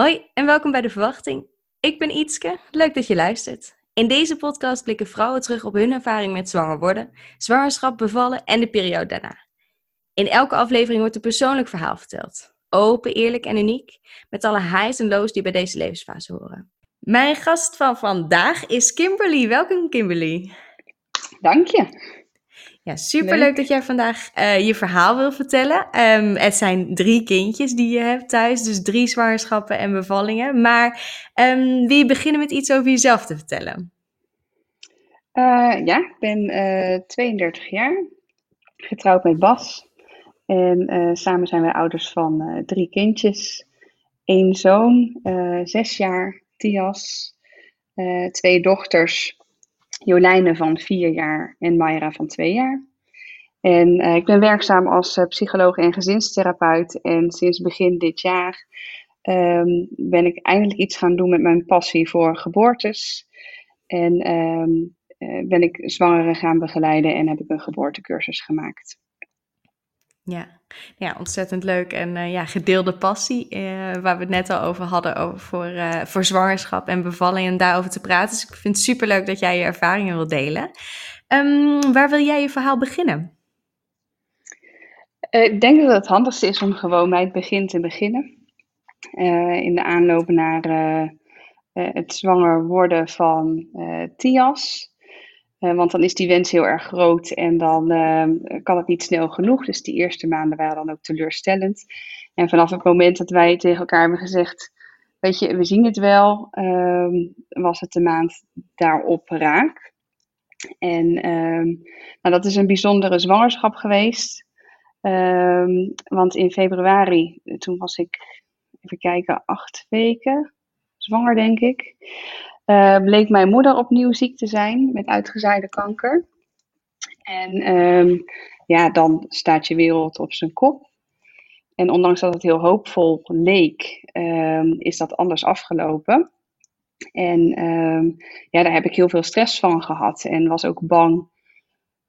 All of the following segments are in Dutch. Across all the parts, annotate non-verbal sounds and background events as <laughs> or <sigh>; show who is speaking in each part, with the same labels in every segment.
Speaker 1: Hoi en welkom bij De Verwachting. Ik ben Ietske, leuk dat je luistert. In deze podcast blikken vrouwen terug op hun ervaring met zwanger worden, zwangerschap, bevallen en de periode daarna. In elke aflevering wordt een persoonlijk verhaal verteld. Open, eerlijk en uniek, met alle highs en lows die bij deze levensfase horen. Mijn gast van vandaag is Kimberly. Welkom Kimberly.
Speaker 2: Dank je.
Speaker 1: Ja, superleuk dat jij vandaag uh, je verhaal wil vertellen. Um, het zijn drie kindjes die je hebt thuis, dus drie zwangerschappen en bevallingen. Maar um, wil je beginnen met iets over jezelf te vertellen?
Speaker 2: Uh, ja, ik ben uh, eh, 32 jaar, getrouwd met Bas. En samen zijn wij ouders van drie kindjes. Eén zoon, zes jaar, Tias. twee dochters, Jolijne van vier jaar en Mayra van twee jaar. En uh, ik ben werkzaam als uh, psycholoog en gezinstherapeut. En sinds begin dit jaar um, ben ik eindelijk iets gaan doen met mijn passie voor geboortes. En um, uh, ben ik zwangeren gaan begeleiden en heb ik een geboortecursus gemaakt.
Speaker 1: Ja, ja ontzettend leuk. En ja, gedeelde passie, waar we het net al over hadden, over voor, voor zwangerschap en bevalling en daarover te praten. Dus ik vind het superleuk dat jij je ervaringen wilt delen. Um, waar wil jij je verhaal beginnen?
Speaker 2: Ik denk dat het handigste is om gewoon bij het begin te beginnen. In de aanloop naar het zwanger worden van Tias. Want dan is die wens heel erg groot en dan kan het niet snel genoeg. Dus die eerste maanden waren dan ook teleurstellend. En vanaf het moment dat wij tegen elkaar hebben gezegd: Weet je, we zien het wel, ehm, was het de maand daarop raak. En um, nou, dat is een bijzondere zwangerschap geweest. Want in februari, toen was ik, even kijken, acht weken zwanger, denk ik. Uh, bleek mijn moeder opnieuw ziek te zijn met uitgezaaide kanker. En um, ja, dan staat je wereld op zijn kop. En ondanks dat het heel hoopvol leek, um, is dat anders afgelopen. En ja, daar heb ik heel veel stress van gehad en was ook bang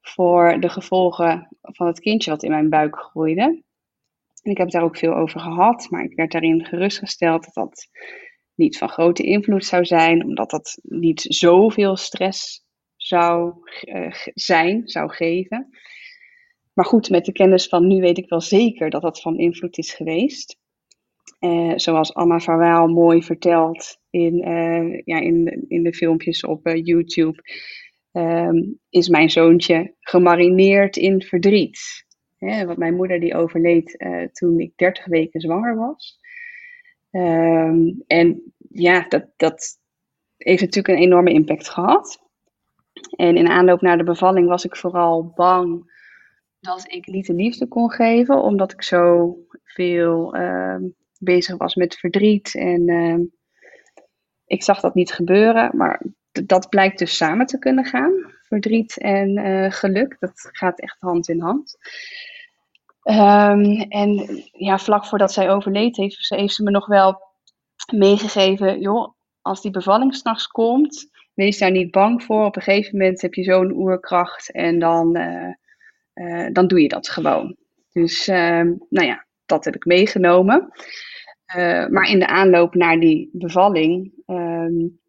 Speaker 2: voor de gevolgen van het kindje wat in mijn buik groeide. En ik heb daar ook veel over gehad, maar ik werd daarin gerustgesteld dat dat niet van grote invloed zou zijn, omdat dat niet zoveel stress zou uh, zijn, zou geven. Maar goed, met de kennis van nu weet ik wel zeker dat dat van invloed is geweest. Uh, zoals Anna Verwaal mooi vertelt in, uh, ja, in, in de filmpjes op YouTube um, is mijn zoontje gemarineerd in verdriet. Hè, want mijn moeder die overleed toen ik 30 weken zwanger was. Um, en ja, dat, dat heeft natuurlijk een enorme impact gehad. En in aanloop naar de bevalling was ik vooral bang dat ik niet de liefde kon geven, omdat ik zo veel uh, bezig was met verdriet. En uh, ik zag dat niet gebeuren, maar dat blijkt dus samen te kunnen gaan. Verdriet en uh, geluk, dat gaat echt hand in hand. Um, en ja, vlak voordat zij overleed, heeft, heeft ze me nog wel meegegeven: joh, als die bevalling s'nachts komt, wees daar niet bang voor. Op een gegeven moment heb je zo'n oerkracht en dan, uh, uh, dan doe je dat gewoon. Dus ehm, nou ja, dat heb ik meegenomen. maar in de aanloop naar die bevalling um,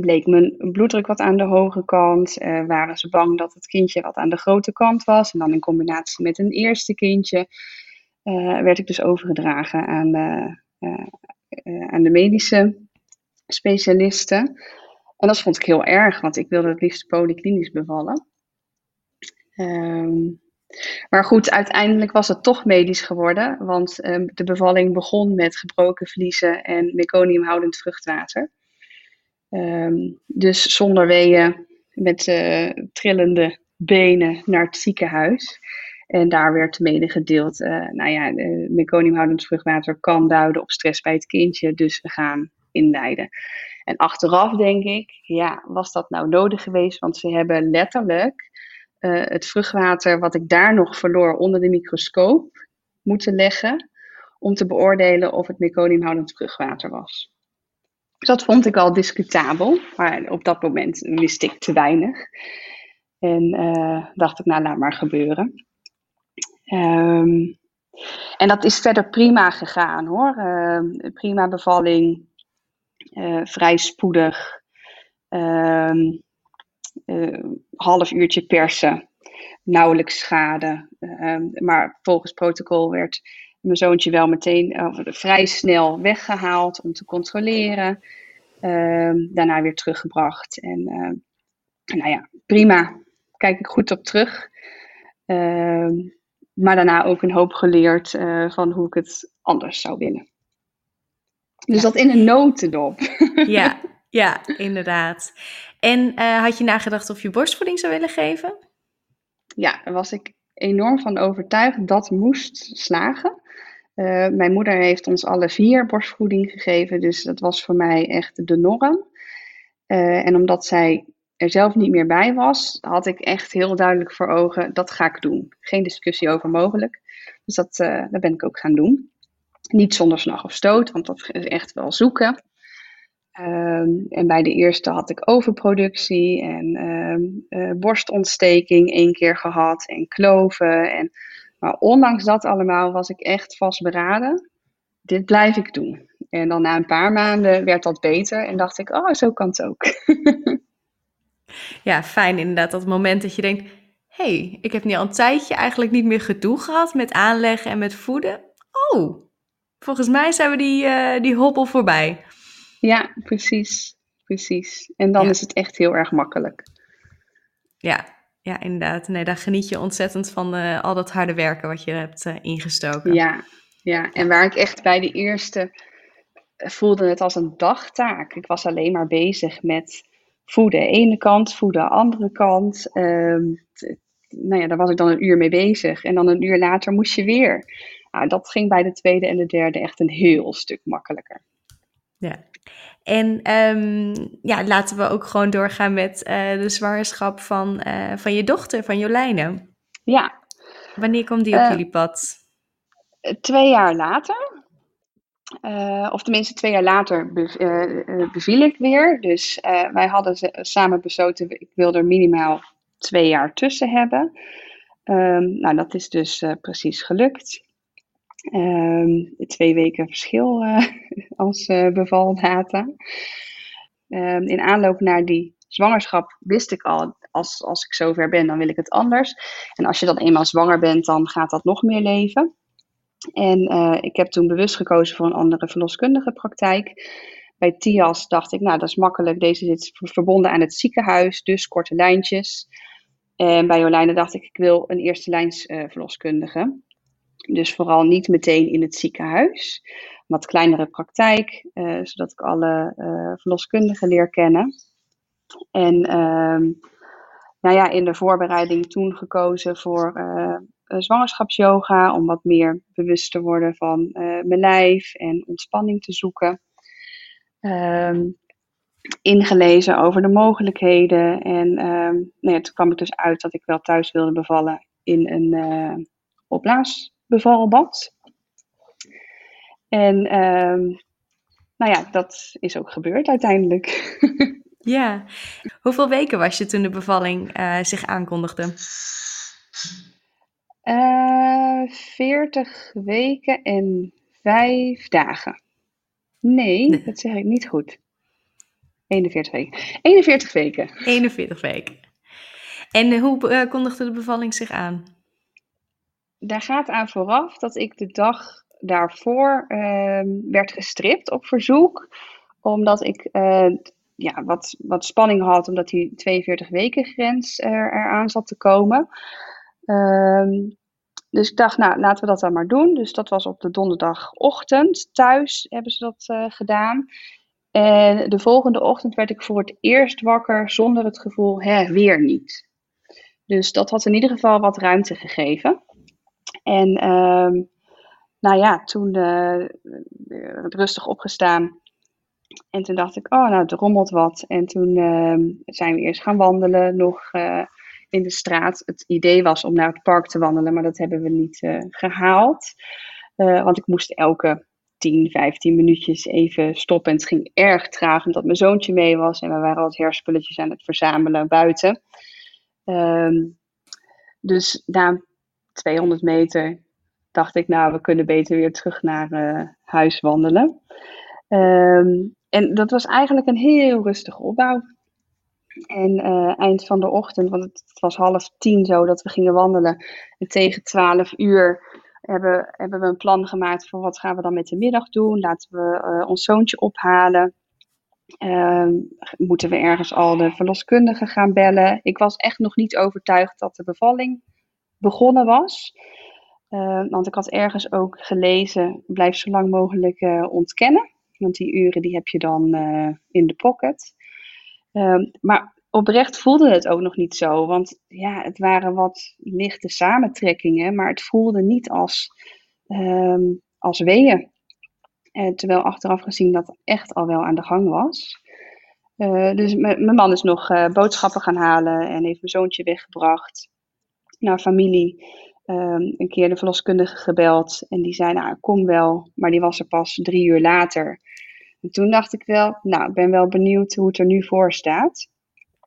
Speaker 2: bleek mijn bloeddruk wat aan de hoge kant. Uh, waren ze bang dat het kindje wat aan de grote kant was. En dan in combinatie met een eerste kindje uh, werd ik dus overgedragen aan de, uh, aan de medische specialisten. En dat vond ik heel erg, want ik wilde het liefst polyklinisch bevallen. Um, maar goed, uiteindelijk was het toch medisch geworden, want um, de bevalling begon met gebroken vliezen en meconiumhoudend vruchtwater. Um, dus zonder weeën, met uh, trillende benen naar het ziekenhuis. En daar werd medegedeeld, uh, nou ja, meconiumhoudend vruchtwater kan duiden op stress bij het kindje, dus we gaan inleiden. En achteraf denk ik, ja, was dat nou nodig geweest? Want ze hebben letterlijk uh, het vruchtwater wat ik daar nog verloor onder de microscoop moeten leggen om te beoordelen of het meconiumhoudend vruchtwater was. Dat vond ik al discutabel, maar op dat moment wist ik te weinig. En uh, dacht ik, nou laat maar gebeuren. Um, En dat is verder prima gegaan hoor. Uh, prima bevalling. Uh, vrij spoedig. Uh, half uurtje persen. Nauwelijks schade. Ehm, maar volgens protocol werd mijn zoontje wel meteen vrij snel weggehaald om te controleren. Ehm, daarna weer teruggebracht. En nou ja, prima. Kijk ik goed op terug. Maar daarna ook een hoop geleerd uh, van hoe ik het anders zou willen. Dus dat in een notendop. <laughs>
Speaker 1: Ja, ja, inderdaad. En had je nagedacht of je borstvoeding zou willen geven?
Speaker 2: Ja, daar was ik enorm van overtuigd dat moest slagen. Uh, mijn moeder heeft ons alle vier borstvoeding gegeven, dus dat was voor mij echt de norm. Uh, en omdat zij er zelf niet meer bij was, had ik echt heel duidelijk voor ogen, dat ga ik doen. Geen discussie over mogelijk. Dus dat, dat ben ik ook gaan doen. Niet zonder slag of stoot, want dat is echt wel zoeken. Um, en bij de eerste had ik overproductie en uh, borstontsteking één keer gehad en kloven. En, maar ondanks dat allemaal was ik echt vastberaden. Dit blijf ik doen. En dan na een paar maanden werd dat beter en dacht ik, oh, zo kan het ook.
Speaker 1: Ja, fijn inderdaad. Dat moment dat je denkt, hey, ik heb nu al een tijdje eigenlijk niet meer gedoe gehad met aanleggen en met voeden. Oh, volgens mij zijn we die, uh, die hobbel voorbij.
Speaker 2: Ja, precies. Precies. En dan is het echt heel erg makkelijk.
Speaker 1: Ja, ja, inderdaad. Nee, daar geniet je ontzettend van uh, al dat harde werken wat je hebt uh, ingestoken.
Speaker 2: Ja, ja, en waar ik echt bij de eerste voelde het als een dagtaak. Ik was alleen maar bezig met voeden ene kant, voeden andere kant. Um, nou ja, daar was ik dan een uur mee bezig. En dan een uur later moest je weer. Nou, dat ging bij de tweede en de derde echt een heel stuk makkelijker.
Speaker 1: Ja. En um, ja, laten we ook gewoon doorgaan met uh, de zwangerschap van, uh, van je dochter, van Jolijne.
Speaker 2: Ja.
Speaker 1: Wanneer komt die op uh, jullie pad?
Speaker 2: Twee jaar later. Of tenminste, twee jaar later be beviel ik weer. Dus wij hadden samen besloten, ik wil er minimaal twee jaar tussen hebben. Um, nou, dat is dus precies gelukt. Um, twee weken verschil <laughs> als bevaldata. Um, in aanloop naar die zwangerschap wist ik al, als, als ik zover ben, dan wil ik het anders. En als je dan eenmaal zwanger bent, dan gaat dat nog meer leven. En uh, ik heb toen bewust gekozen voor een andere verloskundige praktijk. Bij TIAS dacht ik, nou dat is makkelijk, deze zit verbonden aan het ziekenhuis, dus korte lijntjes. En bij Jolijne dacht ik, ik wil een eerste lijns uh, verloskundige. Dus vooral niet meteen in het ziekenhuis. Wat kleinere praktijk, uh, zodat ik alle verloskundigen leer kennen. En ehm, nou ja, in de voorbereiding toen gekozen voor uh, zwangerschapsyoga, om wat meer bewust te worden van mijn lijf en ontspanning te zoeken. Um, ingelezen over de mogelijkheden. En um, nou ja, toen kwam ik dus uit dat ik wel thuis wilde bevallen in een uh, opblaasbevalbad. En um, nou ja, dat is ook gebeurd uiteindelijk. <laughs>
Speaker 1: ja. Hoeveel weken was je toen de bevalling uh, zich aankondigde?
Speaker 2: Uh, eh, 40 weken en 5 dagen. Nee, nee, dat zeg ik niet goed. 41 weken. 41 weken.
Speaker 1: 41 weken. En hoe uh, kondigde de bevalling zich aan?
Speaker 2: Daar gaat aan vooraf dat ik de dag daarvoor uh, werd gestript op verzoek. Omdat ik uh, ja, wat, wat spanning had, omdat die 42 weken grens er, eraan zat te komen. Um, dus ik dacht, nou, laten we dat dan maar doen. Dus dat was op de donderdagochtend. Thuis hebben ze dat uh, gedaan. En de volgende ochtend werd ik voor het eerst wakker zonder het gevoel, hè, weer niet. Dus dat had in ieder geval wat ruimte gegeven. En um, nou ja, toen uh, rustig opgestaan. En toen dacht ik, oh, nou, het rommelt wat. En toen uh, zijn we eerst gaan wandelen, nog uh, in de straat. Het idee was om naar het park te wandelen, maar dat hebben we niet uh, gehaald. Want ik moest elke 10, 15 minuutjes even stoppen. En het ging erg traag omdat mijn zoontje mee was. En we waren al het herspulletjes aan het verzamelen buiten. Um, dus na 200 meter dacht ik, nou, we kunnen beter weer terug naar uh, huis wandelen. Ehm, en dat was eigenlijk een heel rustige opbouw. En uh, eind van de ochtend, want het, was half tien zo dat we gingen wandelen. En tegen twaalf uur hebben, hebben we een plan gemaakt voor wat gaan we dan met de middag doen. Laten we uh, ons zoontje ophalen. Uh, moeten we ergens al de verloskundige gaan bellen? Ik was echt nog niet overtuigd dat de bevalling begonnen was. Uh, want ik had ergens ook gelezen: blijf zo lang mogelijk uh, ontkennen. Want die uren die heb je dan in de pocket. Ehm, maar oprecht voelde het ook nog niet zo. Want ja, het waren wat lichte samentrekkingen, maar het voelde niet als, um, als weeën. Terwijl achteraf gezien dat echt al wel aan de gang was. Dus mijn man is nog boodschappen gaan halen en heeft mijn zoontje weggebracht naar familie. Um, een keer de verloskundige gebeld en die zei, nou kom wel, maar die was er pas drie uur later. En toen dacht ik wel, nou, ik ben wel benieuwd hoe het er nu voor staat.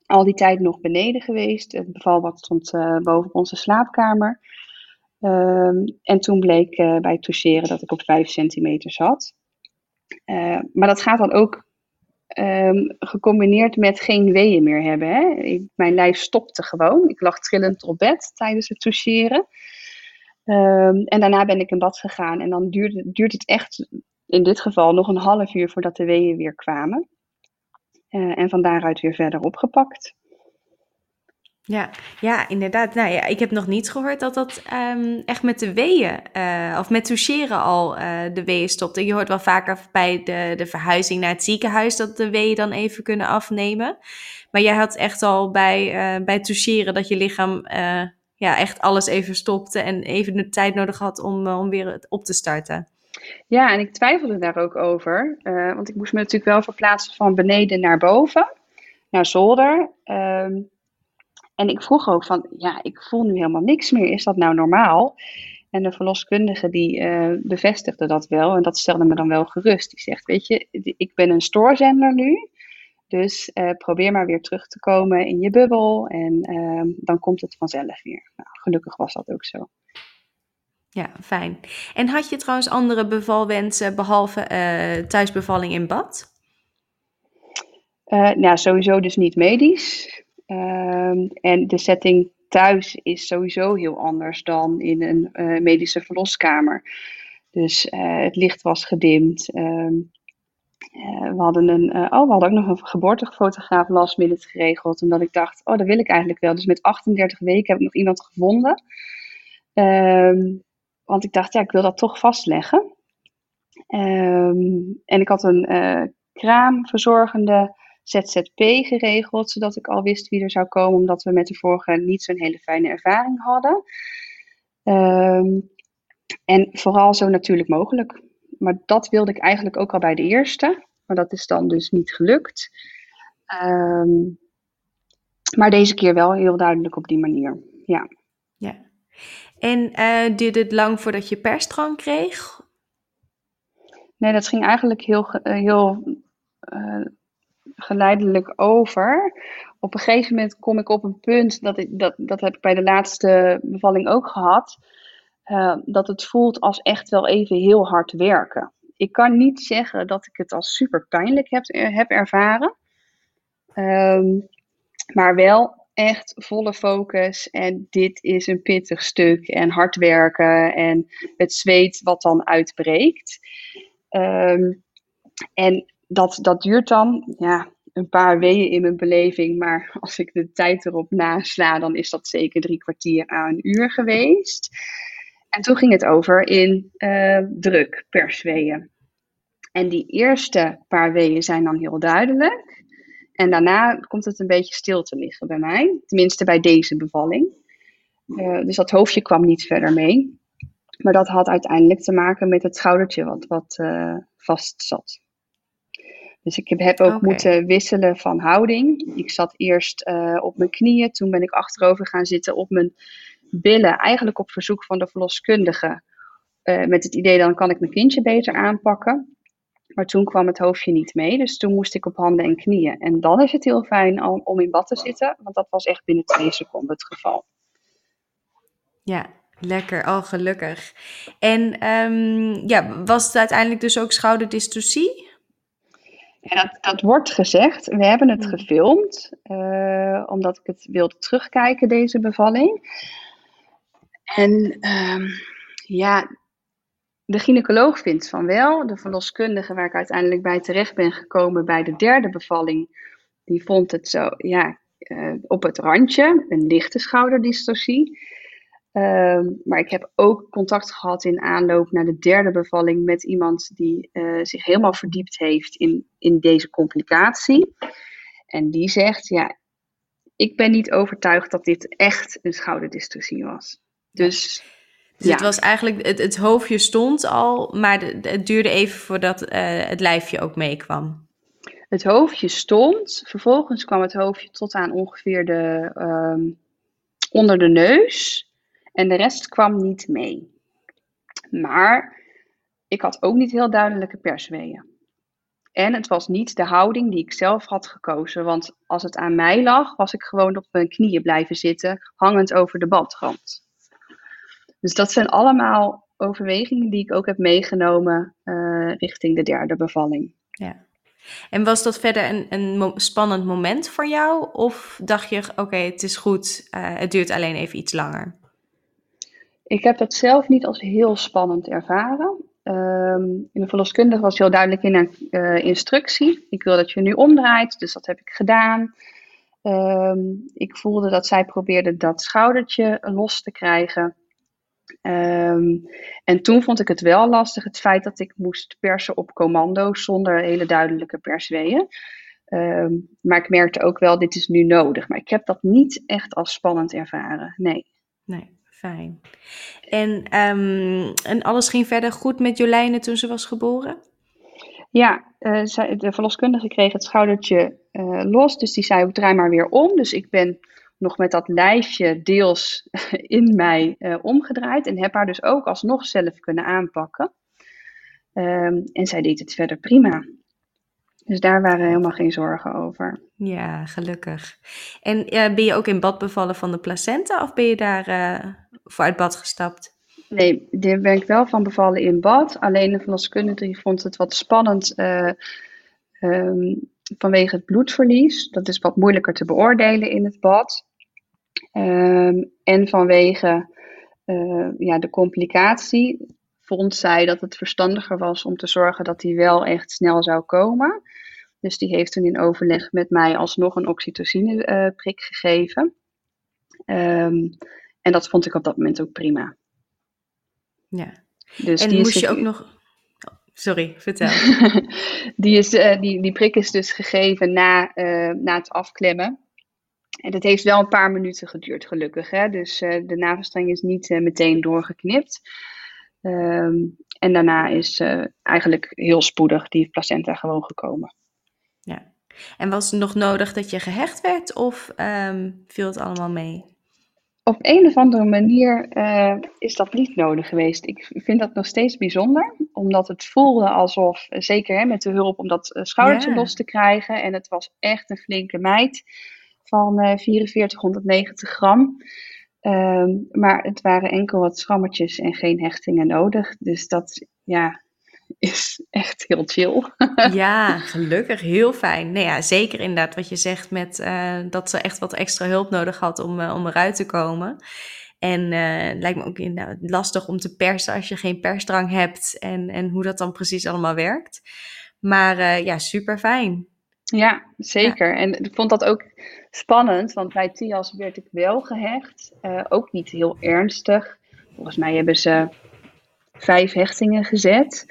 Speaker 2: Al die tijd nog beneden geweest. Het bevalbad stond uh, boven onze slaapkamer. Um, en toen bleek uh, bij het toucheren dat ik op 5 centimeter zat. Uh, maar dat gaat dan ook um, gecombineerd met geen weeën meer hebben. Hè? Mijn lijf stopte gewoon. Ik lag trillend op bed tijdens het toucheren. Um, en daarna ben ik in bad gegaan. En dan duurt, duurt het echt in dit geval nog een half uur voordat de weeën weer kwamen. Uh, en van daaruit weer verder opgepakt.
Speaker 1: Ja, ja, inderdaad. Nou ja, ik heb nog niet gehoord dat dat um, echt met de weeën uh, of met toucheren al uh, de weeën stopt. Je hoort wel vaker bij de, de verhuizing naar het ziekenhuis dat de weeën dan even kunnen afnemen. Maar jij had echt al bij, uh, bij toucheren dat je lichaam ja, echt alles even stopte en even de tijd nodig had om, om weer op te starten.
Speaker 2: Ja, en ik twijfelde daar ook over. Want ik moest me natuurlijk wel verplaatsen van beneden naar boven, naar zolder. Um, en ik vroeg ook van, ja, ik voel nu helemaal niks meer. Is dat nou normaal? En de verloskundige die uh, bevestigde dat wel. En dat stelde me dan wel gerust. Die zegt, weet je, ik ben een stoorzender nu. Dus uh, probeer maar weer terug te komen in je bubbel. En uh, dan komt het vanzelf weer. Nou, gelukkig was dat ook zo.
Speaker 1: Ja, fijn. En had je trouwens andere bevalwensen behalve thuisbevalling in bad?
Speaker 2: Nou, sowieso dus niet medisch. Uh, en de setting thuis is sowieso heel anders dan in een uh, medische verloskamer. Dus het licht was gedimd. Ehm, we hadden een, oh, we hadden ook nog een geboortefotograaf last minute geregeld. Omdat ik dacht, oh, dat wil ik eigenlijk wel. Dus met 38 weken heb ik nog iemand gevonden. Um, want ik dacht, ja, ik wil dat toch vastleggen. En ik had een kraamverzorgende ZZP geregeld, zodat ik al wist wie er zou komen, omdat we met de vorige niet zo'n hele fijne ervaring hadden. Um, en vooral zo natuurlijk mogelijk. Maar dat wilde ik eigenlijk ook al bij de eerste, maar dat is dan dus niet gelukt. Um, maar deze keer wel heel duidelijk op die manier. Ja.
Speaker 1: Ja. En uh, duurde het lang voordat je persdrang kreeg?
Speaker 2: Nee, dat ging eigenlijk heel, heel uh, geleidelijk over. Op een gegeven moment kom ik op een punt, dat, ik, dat, dat heb ik bij de laatste bevalling ook gehad, uh, dat het voelt als echt wel even heel hard werken. Ik kan niet zeggen dat ik het als super pijnlijk heb, heb ervaren. Um, maar wel echt volle focus en dit is een pittig stuk en hard werken en het zweet wat dan uitbreekt. Um, en dat, dat duurt dan ja, een paar weken in mijn beleving, maar <laughs> als ik de tijd erop nasla, dan is dat zeker drie kwartier aan een uur geweest. En toen ging het over in uh, druk per zweeën. En die eerste paar weeën zijn dan heel duidelijk. En daarna komt het een beetje stil te liggen bij mij. Tenminste bij deze bevalling. Uh, dus dat hoofdje kwam niet verder mee. Maar dat had uiteindelijk te maken met het schoudertje wat, wat uh, vast zat. Dus ik heb, heb ook okay. moeten wisselen van houding. Ik zat eerst uh, op mijn knieën. Toen ben ik achterover gaan zitten op mijn billen. Eigenlijk op verzoek van de verloskundige. met het idee dan kan ik mijn kindje beter aanpakken. Maar toen kwam het hoofdje niet mee, dus toen moest ik op handen en knieën. En dan is het heel fijn om, om in bad te zitten, want dat was echt binnen twee seconden het geval.
Speaker 1: Ja, Lekker, al oh, gelukkig. En um, ja, was het uiteindelijk dus ook schouderdystocie?
Speaker 2: Dat, dat wordt gezegd. We hebben het hmm. gefilmd, uh, omdat ik het wilde terugkijken, deze bevalling. En um, ja, de gynaecoloog vindt van wel. De verloskundige waar ik uiteindelijk bij terecht ben gekomen bij de derde bevalling, die vond het zo, ja, uh, op het randje, een lichte schouderdystocie. Ehm, maar ik heb ook contact gehad in aanloop naar de derde bevalling met iemand die uh, zich helemaal verdiept heeft in, in deze complicatie. En die zegt, ja, ik ben niet overtuigd dat dit echt een schouderdystocie was. Dus,
Speaker 1: dus het was eigenlijk, het, het hoofdje stond al, maar het duurde even voordat uh, het lijfje ook meekwam.
Speaker 2: Het hoofdje stond, vervolgens kwam het hoofdje tot aan ongeveer de, um, onder de neus. En de rest kwam niet mee. Maar ik had ook niet heel duidelijke persweeën. En het was niet de houding die ik zelf had gekozen. Want als het aan mij lag, was ik gewoon op mijn knieën blijven zitten, hangend over de badrand. Dus dat zijn allemaal overwegingen die ik ook heb meegenomen uh, richting de derde bevalling.
Speaker 1: Ja. En was dat verder een, een spannend moment voor jou? Of dacht je, oké, het is goed, uh, het duurt alleen even iets langer?
Speaker 2: Ik heb dat zelf niet als heel spannend ervaren. Um, in de verloskundige was heel duidelijk in een uh, instructie. Ik wil dat je nu omdraait, dus dat heb ik gedaan. Um, ik voelde dat zij probeerde dat schoudertje los te krijgen. Um, en toen vond ik het wel lastig, het feit dat ik moest persen op commando zonder hele duidelijke persweeën. maar ik merkte ook wel, dit is nu nodig. Maar ik heb dat niet echt als spannend ervaren. Nee.
Speaker 1: Nee. Fijn. En, um, en alles ging verder goed met Jolijne toen ze was geboren?
Speaker 2: Ja, uh, de verloskundige kreeg het schoudertje uh, los, dus die zei, draai maar weer om. Dus ik ben nog met dat lijfje deels <laughs> in mij uh, omgedraaid en heb haar dus ook alsnog zelf kunnen aanpakken. Um, en zij deed het verder prima. Dus daar waren helemaal geen zorgen over.
Speaker 1: Ja, gelukkig. En ben je ook in bad bevallen van de placenta of ben je daar voor uit bad gestapt?
Speaker 2: Nee, daar ben ik wel van bevallen in bad. Alleen de verloskundige vond het wat spannend uh, um, vanwege het bloedverlies. Dat is wat moeilijker te beoordelen in het bad. Um, en vanwege uh, ja, de complicatie vond zij dat het verstandiger was om te zorgen dat die wel echt snel zou komen. Dus die heeft toen in overleg met mij alsnog een oxytocine-prik uh, gegeven. Um, en dat vond ik op dat moment ook prima.
Speaker 1: Ja. Dus en die moest je ook nog. Oh, sorry, vertel. <laughs>
Speaker 2: die, is, uh, die, die prik is dus gegeven na, uh, na het afklemmen. En dat heeft wel een paar minuten geduurd, gelukkig. Hè? Dus uh, de navelstreng is niet meteen doorgeknipt. Um, en daarna is eigenlijk heel spoedig die placenta gewoon gekomen.
Speaker 1: Ja. En was het nog nodig dat je gehecht werd of um, viel het allemaal mee?
Speaker 2: op een of andere manier uh, is dat niet nodig geweest. Ik vind dat nog steeds bijzonder, omdat het voelde alsof, zeker hè, met de hulp om dat uh, schoudertje los te krijgen, en het was echt een flinke meid van uh, 4490 gram. Ehm, maar het waren enkel wat schrammetjes en geen hechtingen nodig. Dus dat, ja, <laughs> is echt heel chill. <laughs>
Speaker 1: ja, gelukkig. Heel fijn. Nou ja, zeker inderdaad wat je zegt met uh, dat ze echt wat extra hulp nodig had om, uh, om eruit te komen. En het lijkt me ook inderdaad lastig om te persen als je geen persdrang hebt en, en hoe dat dan precies allemaal werkt. Maar ja, super fijn.
Speaker 2: Ja, zeker. Ja. En ik vond dat ook spannend, want bij Tias werd ik wel gehecht. ook niet heel ernstig. Volgens mij hebben ze vijf hechtingen gezet.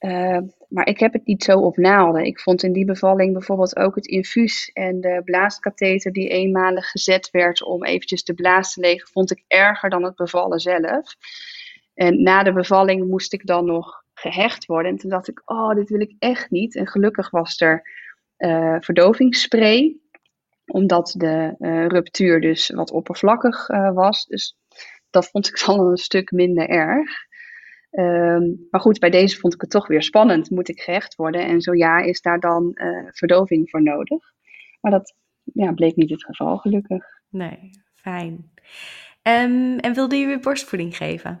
Speaker 2: Uh, maar ik heb het niet zo op naalden. Ik vond in die bevalling bijvoorbeeld ook het infuus en de blaaskatheter die eenmalig gezet werd om eventjes de blaas te legen, vond ik erger dan het bevallen zelf. En na de bevalling moest ik dan nog gehecht worden. En toen dacht ik, oh, dit wil ik echt niet. En gelukkig was er uh, verdovingsspray, omdat de uh, ruptuur dus wat oppervlakkig was. Dus dat vond ik dan een stuk minder erg. Um, maar goed, bij deze vond ik het toch weer spannend. Moet ik gehecht worden? En zo ja, is daar dan verdoving voor nodig? Maar dat ja, bleek niet het geval, gelukkig.
Speaker 1: Nee, fijn. Um, en wilde je weer borstvoeding geven?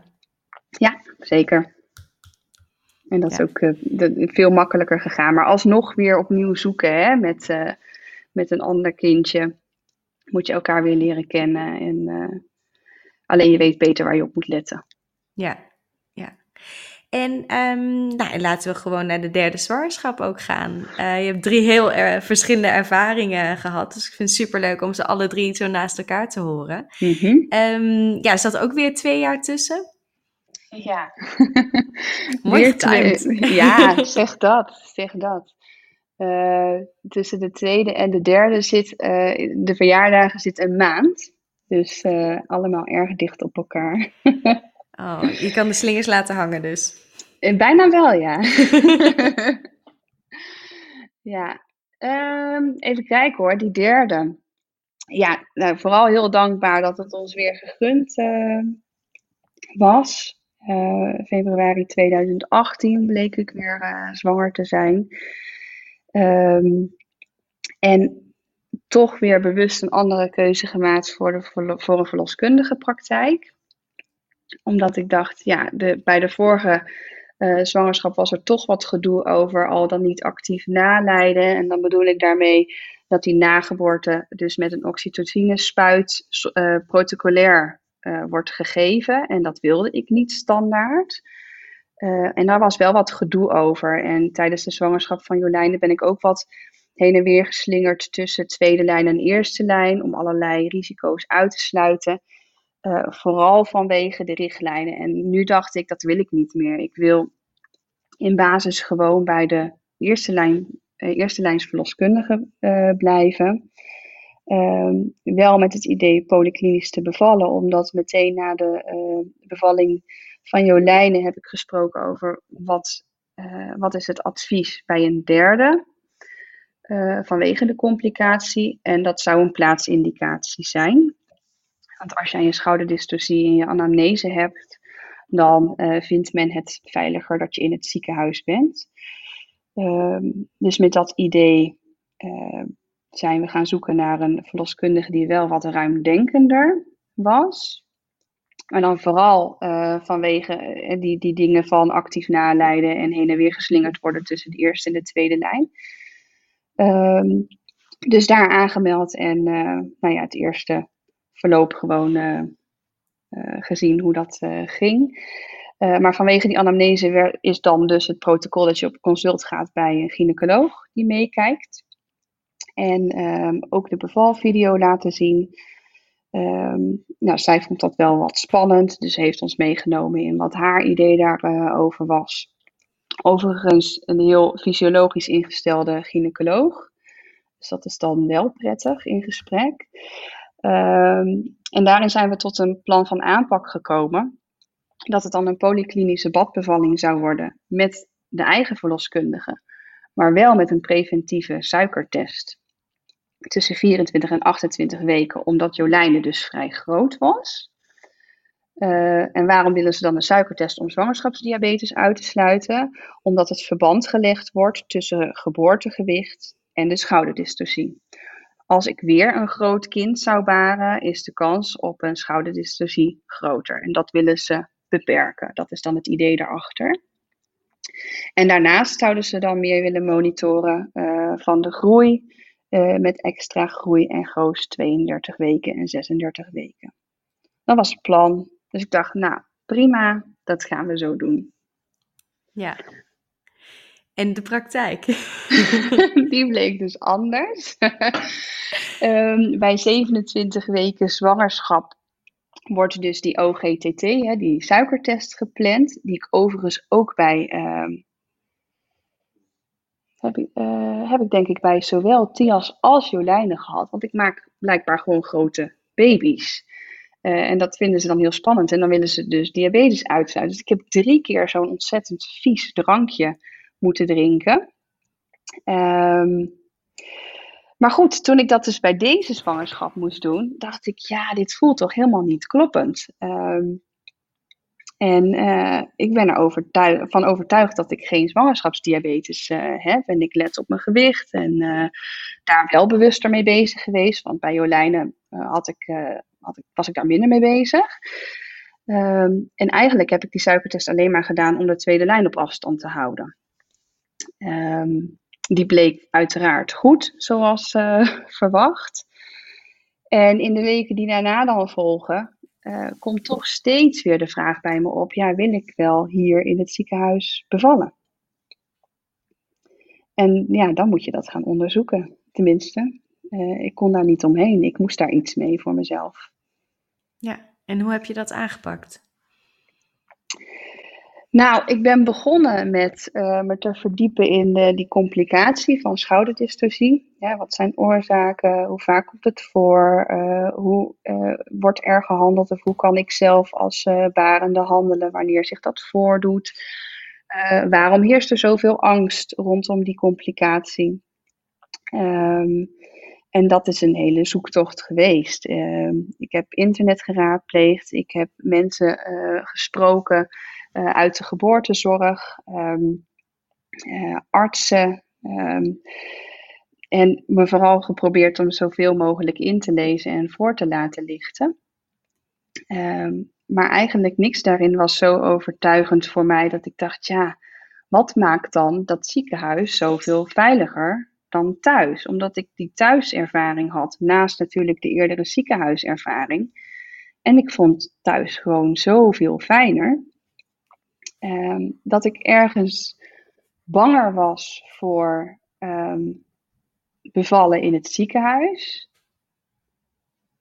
Speaker 2: Ja, zeker. En dat is ook uh, veel makkelijker gegaan. Maar alsnog weer opnieuw zoeken hè, met, uh, met een ander kindje. Moet je elkaar weer leren kennen. En uh, alleen je weet beter waar je op moet letten.
Speaker 1: Ja, ja. En um, nou, laten we gewoon naar de derde zwangerschap ook gaan. Je hebt drie heel er, verschillende ervaringen gehad. Dus ik vind het superleuk om ze alle drie zo naast elkaar te horen. Mm -hmm. um, ja, zat ook weer twee jaar tussen?
Speaker 2: Ja. <laughs>
Speaker 1: Mooi getimed. <laughs>
Speaker 2: Ja, zeg dat. Zeg dat. Uh, tussen de tweede en de derde zit, uh, de verjaardagen zit een maand. Dus uh, allemaal erg dicht op elkaar. <laughs>
Speaker 1: oh, je kan de slingers laten hangen dus.
Speaker 2: Bijna wel, ja. ja. Um, even kijken hoor, die derde. Ja, nou, vooral heel dankbaar dat het ons weer gegund was. Uh, februari 2018 bleek ik weer uh, zwanger te zijn. Um, en toch weer bewust een andere keuze gemaakt voor, de, een verloskundige praktijk. Omdat ik dacht, ja, de, bij de vorige uh, zwangerschap was er toch wat gedoe over al dan niet actief naleiden. En dan bedoel ik daarmee dat die nageboorte dus met een oxytocine spuit protocolair uh, wordt gegeven. En dat wilde ik niet standaard. Uh, en daar was wel wat gedoe over. En tijdens de zwangerschap van Jolijne ben ik ook wat heen en weer geslingerd tussen tweede lijn en eerste lijn. Om allerlei risico's uit te sluiten. Uh, vooral vanwege de richtlijnen. En nu dacht ik, dat wil ik niet meer. Ik wil in basis gewoon bij de eerste, lijn, eerste lijns blijven. Um, wel met het idee polyklinisch te bevallen, omdat meteen na de uh, bevalling van Jolijne heb ik gesproken over wat, uh, wat is het advies bij een derde uh, vanwege de complicatie. En dat zou een plaatsindicatie zijn. Want als jij een schouderdystocie in je anamnese hebt, dan vindt men het veiliger dat je in het ziekenhuis bent. Um, dus met dat idee zijn we gaan zoeken naar een verloskundige die wel wat ruimdenkender was. Maar dan vooral uh, vanwege uh, die, die dingen van actief naleiden en heen en weer geslingerd worden tussen de eerste en de tweede lijn. Um, dus daar aangemeld en uh, nou ja, het eerste verloop gewoon gezien hoe dat ging. maar vanwege die anamnese is dan dus het protocol dat je op consult gaat bij een gynaecoloog die meekijkt. En um, ook de bevalvideo laten zien. Um, nou, zij vond dat wel wat spannend, dus heeft ons meegenomen in wat haar idee daarover was. Overigens een heel fysiologisch ingestelde gynaecoloog. Dus dat is dan wel prettig in gesprek. Um, en daarin zijn we tot een plan van aanpak gekomen. Dat het dan een polyklinische badbevalling zou worden met de eigen verloskundige. Maar wel met een preventieve suikertest tussen 24 en 28 weken, omdat Jolijne dus vrij groot was. Uh, en waarom willen ze dan een suikertest om zwangerschapsdiabetes uit te sluiten? Omdat het verband gelegd wordt tussen geboortegewicht en de schouderdystocie. Als ik weer een groot kind zou baren, is de kans op een schouderdystocie groter. En dat willen ze beperken. Dat is dan het idee daarachter. En daarnaast zouden ze dan meer willen monitoren uh, van de groei uh, met extra groei en goos 32 weken en 36 weken. Dat was het plan. Dus ik dacht, nou prima, dat gaan we zo doen.
Speaker 1: Ja. En de praktijk? <laughs>
Speaker 2: Die bleek dus anders. um, <laughs> bij 27 weken zwangerschap wordt dus die OGTT, hè, die suikertest gepland. Die ik overigens ook bij um, heb ik, uh, heb ik denk ik bij zowel Tias als Jolijne gehad. Want ik maak blijkbaar gewoon grote baby's. Uh, en dat vinden ze dan heel spannend. En dan willen ze dus diabetes uitsluiten. Dus ik heb drie keer zo'n ontzettend vies drankje moeten drinken. Um, maar goed, toen ik dat dus bij deze zwangerschap moest doen, dacht ik, ja, dit voelt toch helemaal niet kloppend. Um, en uh, ik ben er overtuig, overtuigd dat ik geen zwangerschapsdiabetes heb. En ik let op mijn gewicht en uh, daar wel bewuster mee bezig geweest. Want bij Jolijne had ik had ik, was ik daar minder mee bezig. Ehm, en eigenlijk heb ik die suikertest alleen maar gedaan om de tweede lijn op afstand te houden. Ehm, die bleek uiteraard goed, zoals <laughs> verwacht. En in de weken die daarna dan volgen, uh, komt toch steeds weer de vraag bij me op: ja, wil ik wel hier in het ziekenhuis bevallen? En ja, dan moet je dat gaan onderzoeken. Tenminste, uh, ik kon daar niet omheen. Ik moest daar iets mee voor mezelf.
Speaker 1: Ja, en hoe heb je dat aangepakt?
Speaker 2: Nou, ik ben begonnen met uh, me te verdiepen in die complicatie van schouderdystocie. Ja, wat zijn oorzaken? Hoe vaak komt het voor? Uh, hoe uh, wordt er gehandeld? Of hoe kan ik zelf als barende handelen wanneer zich dat voordoet? waarom heerst er zoveel angst rondom die complicatie? Um, en dat is een hele zoektocht geweest. Uh, ik heb internet geraadpleegd, ik heb mensen gesproken uh, uit de geboortezorg, um, artsen. Um, en me vooral geprobeerd om zoveel mogelijk in te lezen en voor te laten lichten. maar eigenlijk niks daarin was zo overtuigend voor mij dat ik dacht, ja, wat maakt dan dat ziekenhuis zoveel veiliger dan thuis. Omdat ik die thuiservaring had, naast natuurlijk de eerdere ziekenhuiservaring. En ik vond thuis gewoon zoveel fijner. Um, dat ik ergens banger was voor um, bevallen in het ziekenhuis.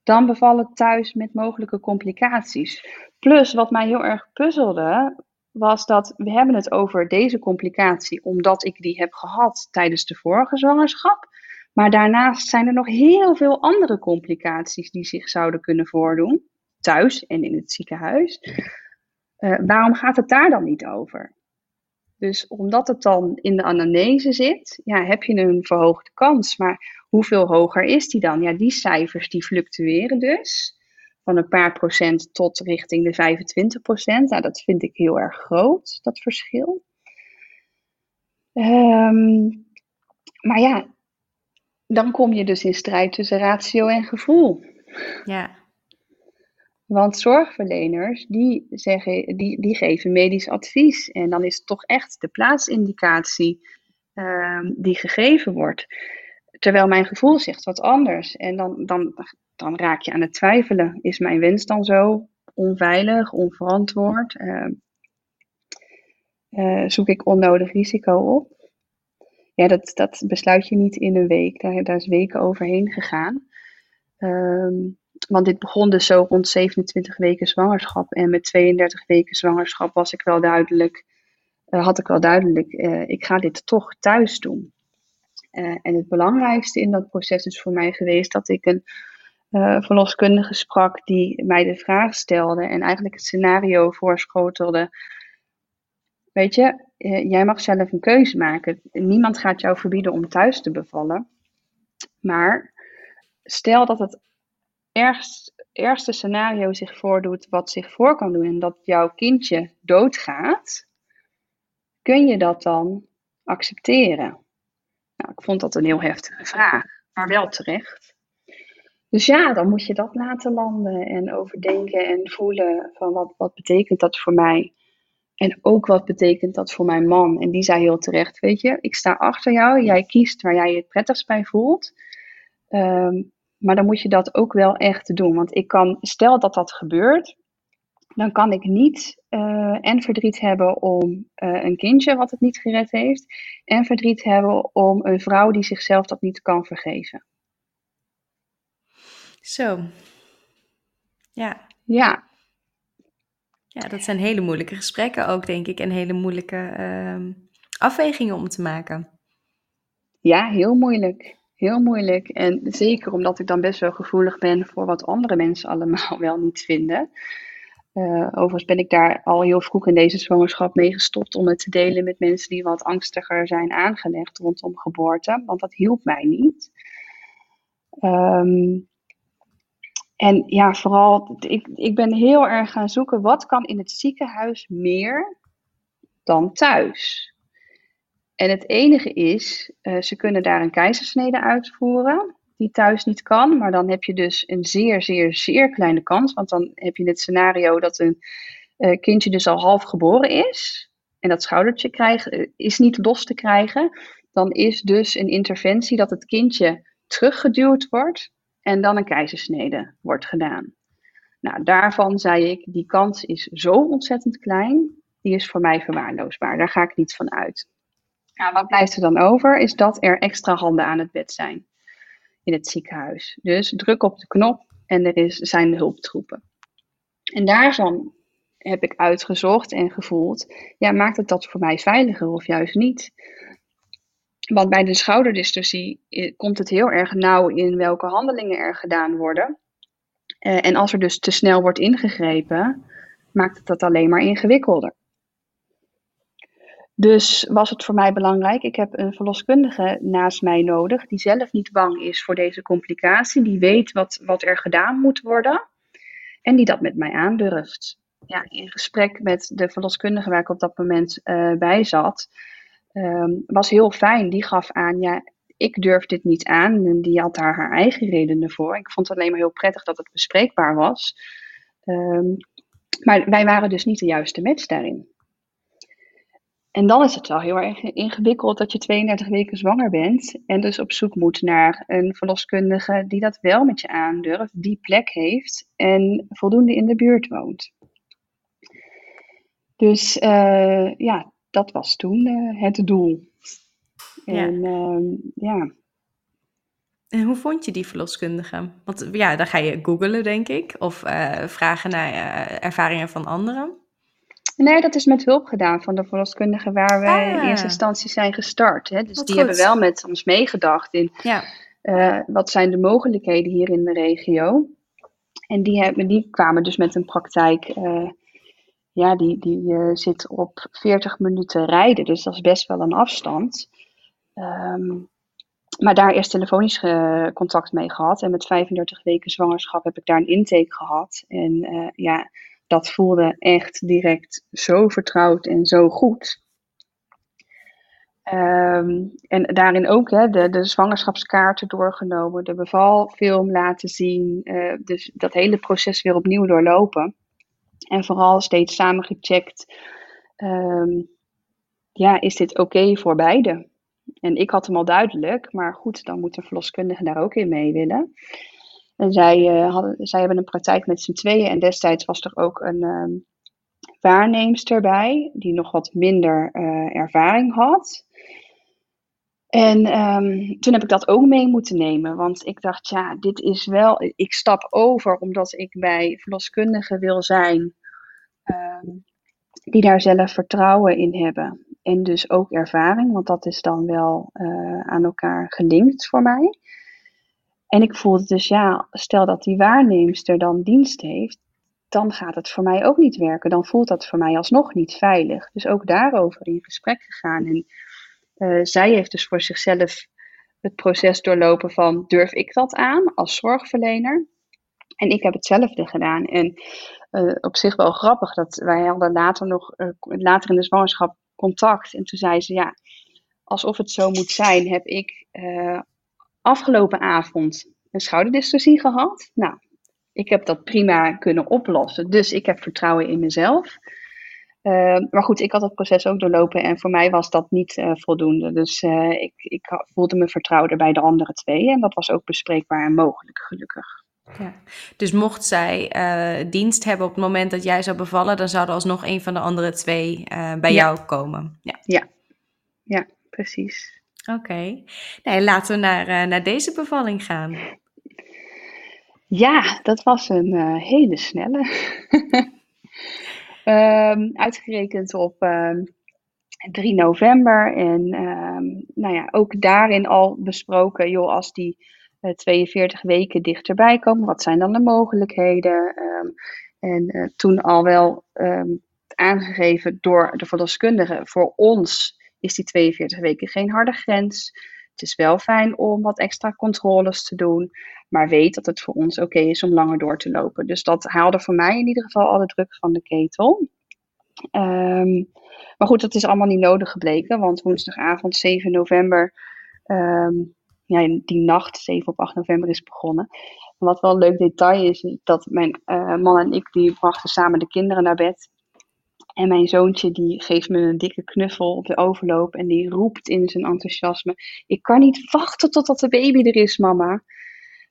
Speaker 2: Dan bevallen thuis met mogelijke complicaties. Plus, wat mij heel erg puzzelde, was dat we hebben het over deze complicatie omdat ik die heb gehad tijdens de vorige zwangerschap. Maar daarnaast zijn er nog heel veel andere complicaties die zich zouden kunnen voordoen, thuis en in het ziekenhuis. Uh, waarom gaat het daar dan niet over? Dus omdat het dan in de anamnese zit, ja, heb je een verhoogde kans. Maar hoeveel hoger is die dan? Ja, die cijfers die fluctueren dus van een paar procent tot richting de 25 procent. Nou, dat vind ik heel erg groot, dat verschil. Um, maar ja, dan kom je dus in strijd tussen ratio en gevoel.
Speaker 1: Ja.
Speaker 2: Want zorgverleners, die, zeggen, die, die geven medisch advies. En dan is toch echt de plaatsindicatie um, die gegeven wordt. Terwijl mijn gevoel zegt wat anders. En dan, dan dan raak je aan het twijfelen. Is mijn wens dan zo onveilig, onverantwoord? Uh, uh, zoek ik onnodig risico op? Ja, dat, dat besluit je niet in een week. Daar, daar is weken overheen gegaan. Um, want dit begon dus zo rond 27 weken zwangerschap. En met 32 weken zwangerschap was ik wel duidelijk, uh, had ik wel duidelijk, ik ga dit toch thuis doen. en het belangrijkste in dat proces is voor mij geweest dat ik een verloskundige sprak die mij de vraag stelde en eigenlijk het scenario voorschotelde. Weet je, jij mag zelf een keuze maken. Niemand gaat jou verbieden om thuis te bevallen. Maar stel dat het ergst, ergste scenario zich voordoet wat zich voor kan doen en dat jouw kindje doodgaat, kun je dat dan accepteren? Nou, ik vond dat een heel heftige vraag, maar wel terecht. Dus ja, dan moet je dat laten landen en overdenken en voelen van wat, wat betekent dat voor mij. En ook wat betekent dat voor mijn man. En die zei heel terecht, weet je, ik sta achter jou, jij kiest waar jij je het prettigst bij voelt. Um, maar dan moet je dat ook wel echt doen. Want ik kan, stel dat dat gebeurt, dan kan ik niet uh, en verdriet hebben om uh, een kindje wat het niet gered heeft. En verdriet hebben om een vrouw die zichzelf dat niet kan vergeven.
Speaker 1: Zo. Ja.
Speaker 2: Ja.
Speaker 1: Ja, dat zijn hele moeilijke gesprekken ook, denk ik. En hele moeilijke uh, afwegingen om te maken.
Speaker 2: Ja, heel moeilijk. Heel moeilijk. En zeker omdat ik dan best wel gevoelig ben voor wat andere mensen <laughs> allemaal wel niet vinden. Uh, overigens ben ik daar al heel vroeg in deze zwangerschap mee gestopt om het te delen met mensen die wat angstiger zijn aangelegd rondom geboorte. Want dat hielp mij niet. Um, en ja, vooral, ik, ik ben heel erg gaan zoeken, wat kan in het ziekenhuis meer dan thuis? En het enige is, uh, ze kunnen daar een keizersnede uitvoeren. die thuis niet kan. Maar dan heb je dus een zeer, zeer, zeer kleine kans. Want dan heb je het scenario dat een uh, kindje dus al half geboren is. En dat schoudertje eh, is niet los te krijgen. Dan is dus een interventie dat het kindje teruggeduwd wordt. En dan een keizersnede wordt gedaan. Nou, daarvan zei ik, die kans is zo ontzettend klein. Die is voor mij verwaarloosbaar. Daar ga ik niet van uit. Nou, wat blijft er dan over? Is dat er extra handen aan het bed zijn in het ziekenhuis. Dus druk op de knop en er is, zijn de hulptroepen. En daarvan heb ik uitgezocht en gevoeld, ja, maakt het dat voor mij veiliger of juist niet? Want bij de schouderdystorsie eh, komt het heel erg nauw in welke handelingen er gedaan worden. Uh, en als er dus te snel wordt ingegrepen, maakt het dat alleen maar ingewikkelder. Dus was het voor mij belangrijk, ik heb een verloskundige naast mij nodig, die zelf niet bang is voor deze complicatie, die weet wat, wat er gedaan moet worden en die dat met mij aandurft. Ja, in gesprek met de verloskundige waar ik op dat moment uh, bij zat, um, was heel fijn. Die gaf aan, ja, ik durf dit niet aan. En die had daar haar eigen redenen voor. Ik vond het alleen maar heel prettig dat het bespreekbaar was. Um, maar wij waren dus niet de juiste match daarin. En dan is het wel heel erg ingewikkeld dat je 32 weken zwanger bent en dus op zoek moet naar een verloskundige die dat wel met je aandurft, die plek heeft en voldoende in de buurt woont. Dus uh, ja, dat was toen uh, het doel. En ja. Uh, ja.
Speaker 1: En hoe vond je die verloskundige? Want ja, dan ga je googlen, denk ik, of uh, vragen naar ervaringen van anderen.
Speaker 2: Nee, dat is met hulp gedaan van de verloskundige waar we ah. in eerste instantie zijn gestart. Hè. Dus die hebben wel met ons meegedacht in ja. uh, wat zijn de mogelijkheden hier in de regio. En die, hebben, die kwamen dus met een praktijk, uh, ja, die, die uh, zit op 40 minuten rijden. Dus dat is best wel een afstand. Um, maar daar eerst telefonisch contact mee gehad. En met 35 weken zwangerschap heb ik daar een intake gehad. En ja, dat voelde echt direct zo vertrouwd en zo goed. Um, en daarin ook hè, de, de zwangerschapskaarten doorgenomen, de bevalfilm laten zien, uh, dus dat hele proces weer opnieuw doorlopen. En vooral steeds samen gecheckt, um, ja, is dit oké voor beide? En ik had hem al duidelijk, maar goed, dan moet de verloskundige daar ook in mee willen. En zij, uh, hadden, zij hebben een praktijk met z'n tweeën. En destijds was er ook een um, waarneemster bij, die nog wat minder uh, ervaring had. En um, toen heb ik dat ook mee moeten nemen. Want ik dacht, ja, dit is wel. Ik stap over omdat ik bij verloskundigen wil zijn. Um, die daar zelf vertrouwen in hebben. En dus ook ervaring, want dat is dan wel uh, aan elkaar gelinkt voor mij. En ik voelde dus, ja, stel dat die waarneemster dan dienst heeft, dan gaat het voor mij ook niet werken. Dan voelt dat voor mij alsnog niet veilig. Dus ook daarover in gesprek gegaan. En uh, zij heeft dus voor zichzelf het proces doorlopen van durf ik dat aan als zorgverlener? En ik heb hetzelfde gedaan. En uh, op zich wel grappig dat wij hadden later nog, uh, later in de zwangerschap contact. En toen zei ze, ja, alsof het zo moet zijn, heb ik afgelopen avond een schouderdystocie gehad. Nou, ik heb dat prima kunnen oplossen. Dus ik heb vertrouwen in mezelf. Uh, maar goed, ik had het proces ook doorlopen en voor mij was dat niet uh, voldoende. Dus uh, ik, ik voelde me vertrouwder bij de andere twee en dat was ook bespreekbaar en mogelijk, gelukkig.
Speaker 1: Ja. Dus mocht zij dienst hebben op het moment dat jij zou bevallen, dan zou er alsnog een van de andere twee bij ja. jou komen.
Speaker 2: Ja, ja. ja precies.
Speaker 1: Oké. Laten we naar, uh, naar deze bevalling gaan.
Speaker 2: Ja, dat was een uh, hele snelle. um, <laughs> uitgerekend op um, ehm, 3 november. En um, nou ja, ook daarin al besproken, joh, als die uh, eh, 42 weken dichterbij komen, wat zijn dan de mogelijkheden? en toen al wel aangegeven door de verloskundige voor ons is die 42 weken geen harde grens. Het is wel fijn om wat extra controles te doen, maar weet dat het voor ons oké is om langer door te lopen. Dus dat haalde voor mij in ieder geval alle druk van de ketel. Um, maar goed, dat is allemaal niet nodig gebleken, want woensdagavond 7 november um, ja, die nacht, 7 op 8 november, is begonnen. wat wel een leuk detail is, dat mijn man en ik, die brachten samen de kinderen naar bed. En mijn zoontje die geeft me een dikke knuffel op de overloop en die roept in zijn enthousiasme: Ik kan niet wachten totdat de baby er is, mama.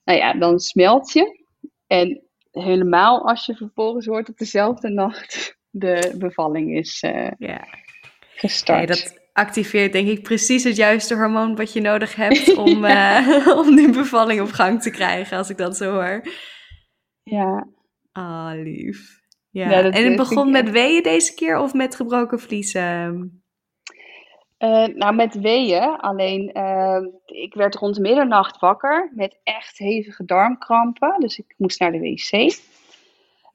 Speaker 2: Nou ja, dan smelt je. En helemaal als je vervolgens hoort op dezelfde nacht de bevalling is uh, ja. gestart.
Speaker 1: dat activeert denk ik precies het juiste hormoon wat je nodig hebt <laughs> om, uh, <laughs> om die bevalling op gang te krijgen, als ik dat zo hoor.
Speaker 2: Ja.
Speaker 1: Ah, lief. Ja, en het begon met weeën deze keer of met gebroken vliezen?
Speaker 2: Uh, nou, met weeën. Alleen, uh, ik werd rond middernacht wakker met echt hevige darmkrampen. Dus ik moest naar de wc.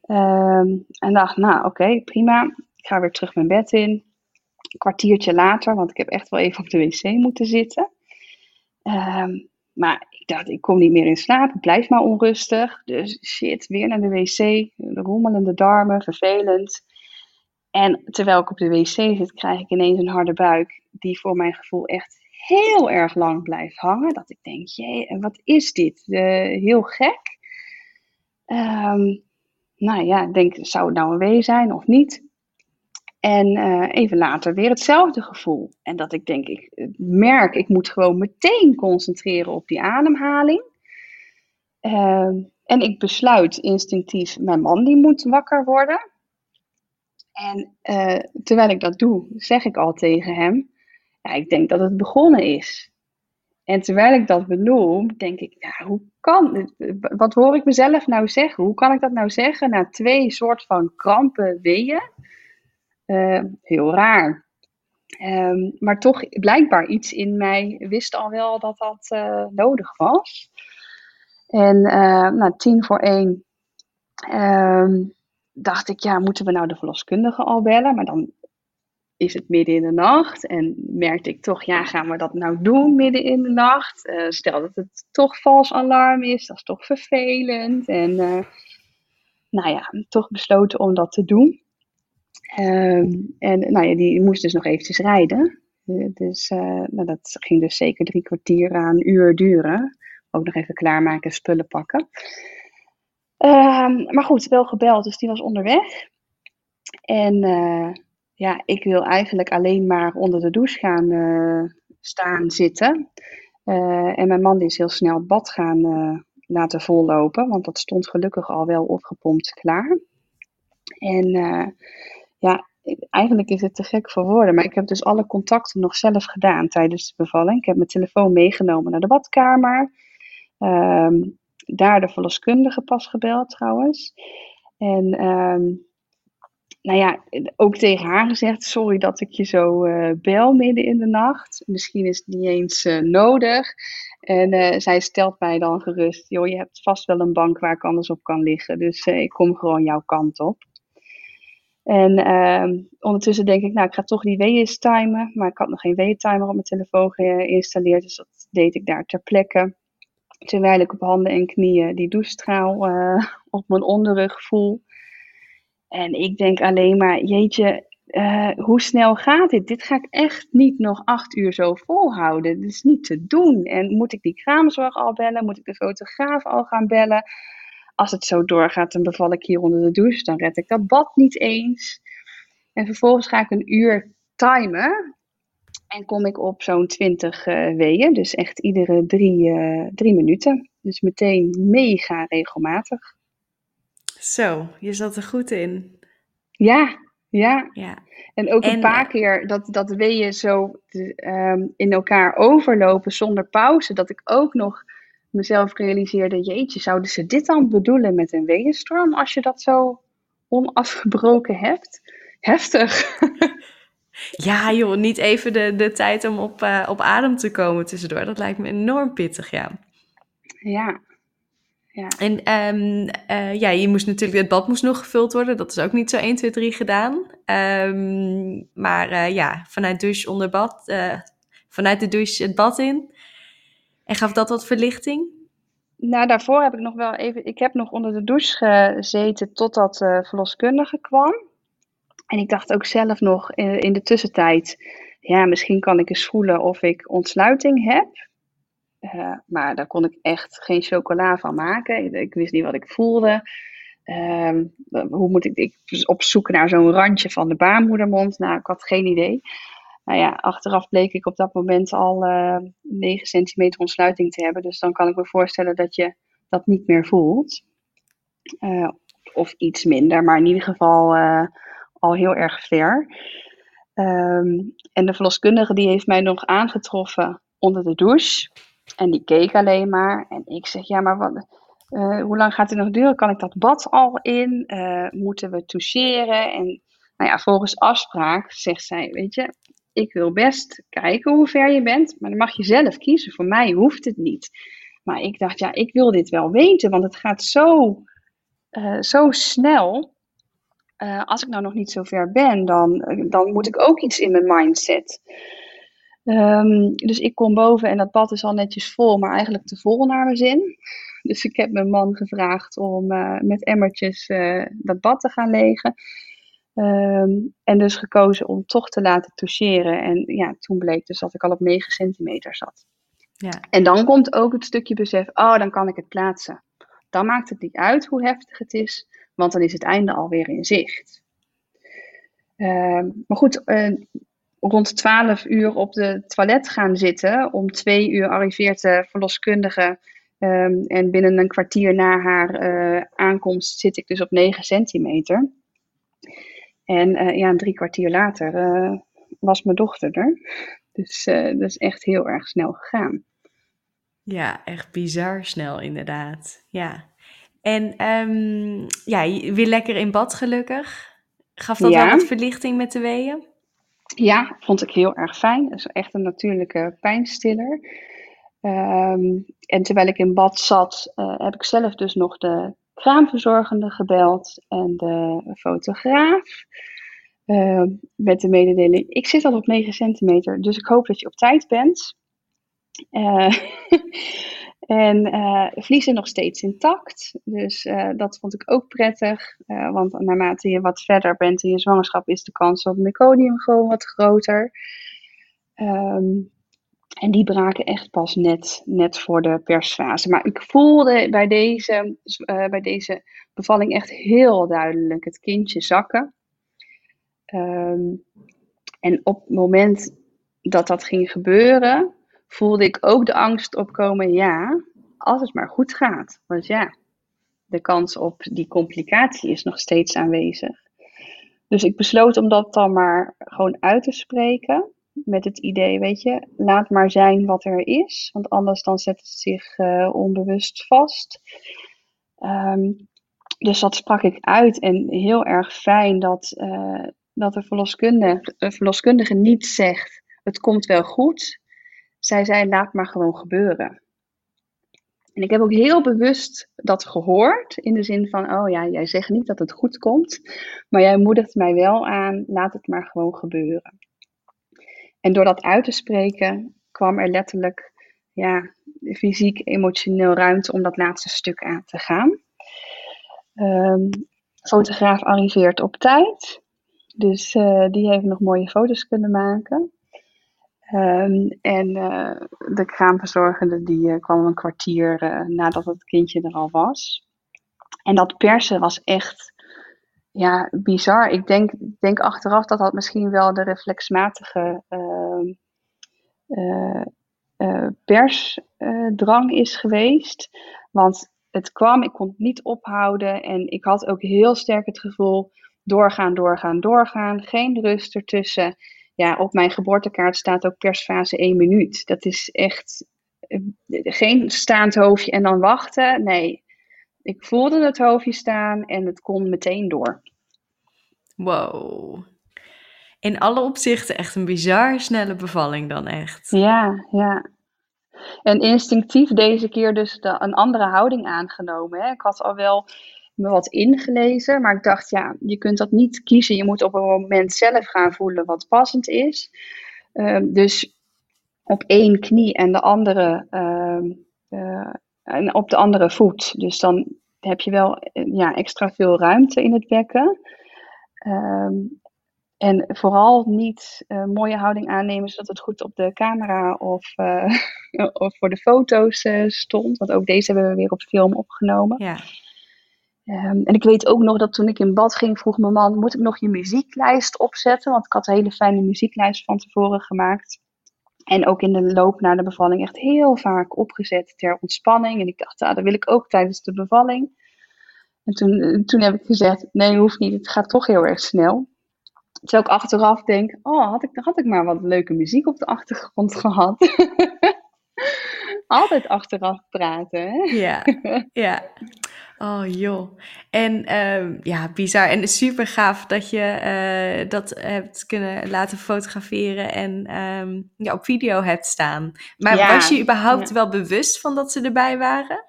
Speaker 2: Uh, en dacht, nou oké, prima. Ik ga weer terug mijn bed in. Een kwartiertje later, want ik heb echt wel even op de wc moeten zitten. Ehm, maar ik dacht, ik kom niet meer in slaap. Ik blijf maar onrustig. Dus shit, weer naar de wc. De rommelende darmen, vervelend. En terwijl ik op de wc zit, krijg ik ineens een harde buik. Die voor mijn gevoel echt heel erg lang blijft hangen. Dat ik denk, jee, wat is dit? Uh, heel gek. Um, nou ja, denk, zou het nou een wee zijn of niet? En uh, even later weer hetzelfde gevoel. En dat ik denk, ik merk, ik moet gewoon meteen concentreren op die ademhaling. Uh, en ik besluit instinctief, mijn man die moet wakker worden. En uh, terwijl ik dat doe, zeg ik al tegen hem, ja, ik denk dat het begonnen is. En terwijl ik dat benoem, denk ik, hoe kan, wat hoor ik mezelf nou zeggen? Hoe kan ik dat nou zeggen na twee soort van krampen weeën? Uh, heel raar. Um, maar toch, blijkbaar iets in mij wist al wel dat dat uh, nodig was. En uh, nou, tien voor één um, dacht ik, ja, moeten we nou de verloskundige al bellen? Maar dan is het midden in de nacht. En merkte ik toch, ja, gaan we dat nou doen midden in de nacht? Stel dat het toch vals alarm is, dat is toch vervelend. En nou ja, toch besloten om dat te doen. Um, en nou ja, die moest dus nog eventjes rijden. Uh, dus nou, dat ging dus zeker drie kwartier aan een uur duren. Ook nog even klaarmaken, spullen pakken. Um, maar goed, wel gebeld, dus die was onderweg. En ja, ik wil eigenlijk alleen maar onder de douche gaan staan zitten. En mijn man die is heel snel bad gaan laten vollopen, want dat stond gelukkig al wel opgepompt klaar. En ja, eigenlijk is het te gek voor woorden, maar ik heb dus alle contacten nog zelf gedaan tijdens de bevalling. Ik heb mijn telefoon meegenomen naar de badkamer. Um, daar de verloskundige pas gebeld trouwens. En um, nou ja, ook tegen haar gezegd: sorry dat ik je zo uh, bel midden in de nacht. Misschien is het niet eens uh, nodig. En uh, zij stelt mij dan gerust: joh, je hebt vast wel een bank waar ik anders op kan liggen. Dus ik kom gewoon jouw kant op. En ehm, ondertussen denk ik, nou, ik ga toch die weeën timen. Maar ik had nog geen weeëntimer op mijn telefoon geïnstalleerd. Dus dat deed ik daar ter plekke. Terwijl ik op handen en knieën die douchestraal op mijn onderrug voel. En ik denk alleen maar, jeetje, uh, hoe snel gaat dit? Dit ga ik echt niet nog acht uur zo volhouden. Dit is niet te doen. En moet ik die kraamzorg al bellen? Moet ik de fotograaf al gaan bellen? Als het zo doorgaat, dan beval ik hier onder de douche. Dan red ik dat bad niet eens. En vervolgens ga ik een uur timen. En kom ik op zo'n 20 uh, eh, weeën. Dus echt iedere drie, uh, drie minuten. Dus meteen mega regelmatig.
Speaker 1: Zo, je zat er goed in.
Speaker 2: Ja, ja. ja. En ook een paar keer dat, dat weeën zo um, in elkaar overlopen zonder pauze. Dat ik ook nog mezelf realiseerde, jeetje, zouden ze dit dan bedoelen met een weeënstorm als je dat zo onafgebroken hebt? Heftig. <laughs>
Speaker 1: Ja, joh, niet even de, de tijd om op, uh, op adem te komen tussendoor. Dat lijkt me enorm pittig, ja.
Speaker 2: Ja,
Speaker 1: ja. En um, uh, ja, je moest natuurlijk, het bad moest nog gevuld worden. Dat is ook niet zo 1, 2, 3 gedaan. Um, maar uh, ja, vanuit douche onder bad, vanuit de douche het bad in. En gaf dat wat verlichting?
Speaker 2: Nou, daarvoor heb ik nog wel even, ik heb nog onder de douche gezeten totdat de verloskundige kwam. En ik dacht ook zelf nog in, de tussentijd, ja, misschien kan ik eens voelen of ik ontsluiting heb. Uh, maar daar kon ik echt geen chocola van maken. Ik, wist niet wat ik voelde. Uh, hoe moet ik, ik op zoek naar zo'n randje van de baarmoedermond? Nou, ik had geen idee. Nou ja, achteraf bleek ik op dat moment al uh, 9 centimeter ontsluiting te hebben. Dus dan kan ik me voorstellen dat je dat niet meer voelt. Uh, of iets minder, maar in ieder geval uh, al heel erg ver. Um, en de verloskundige die heeft mij nog aangetroffen onder de douche. En die keek alleen maar. En ik zeg, ja, maar wat, hoe lang gaat het nog duren? Kan ik dat bad al in? Moeten we toucheren? En nou ja, volgens afspraak zegt zij, weet je, ik wil best kijken hoe ver je bent, maar dan mag je zelf kiezen. Voor mij hoeft het niet. Maar ik dacht, ja, ik wil dit wel weten, want het gaat zo, uh, zo snel. Uh, als ik nou nog niet zo ver ben, dan, dan moet ik ook iets in mijn mindset. Um, dus ik kom boven en dat bad is al netjes vol, maar eigenlijk te vol naar mijn zin. Dus ik heb mijn man gevraagd om uh, met emmertjes dat bad te gaan legen. Um, en dus gekozen om toch te laten toucheren. En ja, toen bleek dus dat ik al op 9 centimeter zat. Ja. En dan komt ook het stukje besef, oh, dan kan ik het plaatsen. Dan maakt het niet uit hoe heftig het is, want dan is het einde alweer in zicht. Um, maar goed, uh, rond 12 uur op de toilet gaan zitten. Om twee uur arriveert de verloskundige. Um, en binnen een kwartier na haar uh, aankomst zit ik dus op 9 centimeter. En uh, ja, drie kwartier later uh, was mijn dochter er. Dus dat is echt heel erg snel gegaan.
Speaker 1: Ja, echt bizar snel inderdaad. Ja. En um, ja, weer lekker in bad gelukkig. Gaf dat ja. wel wat verlichting met de weeën?
Speaker 2: Ja, vond ik heel erg fijn. Dat is echt een natuurlijke pijnstiller. Um, en terwijl ik in bad zat, uh, heb ik zelf dus nog de kraamverzorgende gebeld en de fotograaf. Uh, met de mededeling, ik zit al op 9 centimeter, dus ik hoop dat je op tijd bent. Uh, <laughs> En uh, vliezen nog steeds intact. Dus dat vond ik ook prettig. Want naarmate je wat verder bent in je zwangerschap, is de kans op meconium gewoon wat groter. Um, en die braken echt pas net, net voor de persfase. Maar ik voelde bij deze, bij deze bevalling echt heel duidelijk het kindje zakken. Um, en op het moment dat dat ging gebeuren, voelde ik ook de angst opkomen, ja, als het maar goed gaat. Want ja, de kans op die complicatie is nog steeds aanwezig. Dus ik besloot om dat dan maar gewoon uit te spreken. Met het idee, weet je, laat maar zijn wat er is. Want anders dan zet het zich uh, onbewust vast. Um, dus dat sprak ik uit. En heel erg fijn dat, uh, dat de verloskundige, de verloskundige niet zegt, het komt wel goed. Zij zei, laat maar gewoon gebeuren. En ik heb ook heel bewust dat gehoord, in de zin van, oh ja, jij zegt niet dat het goed komt, maar jij moedigt mij wel aan, laat het maar gewoon gebeuren. En door dat uit te spreken, kwam er letterlijk, ja, fysiek, emotioneel ruimte om dat laatste stuk aan te gaan. Um, fotograaf arriveert op tijd, dus uh, die heeft nog mooie foto's kunnen maken. Um, en uh, de kraamverzorgende die uh, kwam een kwartier nadat het kindje er al was. En dat persen was echt ja, bizar. Ik denk, denk achteraf dat dat misschien wel de reflexmatige ehm, persdrang is geweest. Want het kwam, ik kon het niet ophouden en ik had ook heel sterk het gevoel doorgaan, doorgaan, doorgaan. Geen rust ertussen ja, op mijn geboortekaart staat ook persfase 1 minuut. Dat is echt eh, geen staand hoofdje en dan wachten. Nee, ik voelde het hoofdje staan en het kon meteen door.
Speaker 1: Wow. In alle opzichten echt een bizar snelle bevalling dan echt.
Speaker 2: Ja, ja. En instinctief deze keer dus de, een andere houding aangenomen. Hè. Ik had al wel me wat ingelezen. Maar ik dacht, ja, je kunt dat niet kiezen. Je moet op een moment zelf gaan voelen wat passend is. Uh, dus op één knie en de andere uh, uh, en op de andere voet. Dus dan heb je wel ja, extra veel ruimte in het bekken. Um, En vooral niet uh, mooie houding aannemen zodat het goed op de camera of, uh, <laughs> of voor de foto's uh, stond. Want ook deze hebben we weer op film opgenomen.
Speaker 1: Ja.
Speaker 2: Um, en ik weet ook nog dat toen ik in bad ging, vroeg mijn man: Moet ik nog je muzieklijst opzetten? Want ik had een hele fijne muzieklijst van tevoren gemaakt. En ook in de loop naar de bevalling echt heel vaak opgezet ter ontspanning. En ik dacht, ah, dat wil ik ook tijdens de bevalling. En toen, toen heb ik gezegd: Nee, hoeft niet, het gaat toch heel erg snel. Terwijl ik achteraf denk, oh, had ik, had ik maar wat leuke muziek op de achtergrond <laughs> gehad. Altijd achteraf praten, hè?
Speaker 1: Ja, <laughs> ja. Oh joh. En um, ja, bizar. En super gaaf dat je uh, dat hebt kunnen laten fotograferen en um, ja, op video hebt staan. Maar ja, was je überhaupt ja. wel bewust van dat ze erbij waren?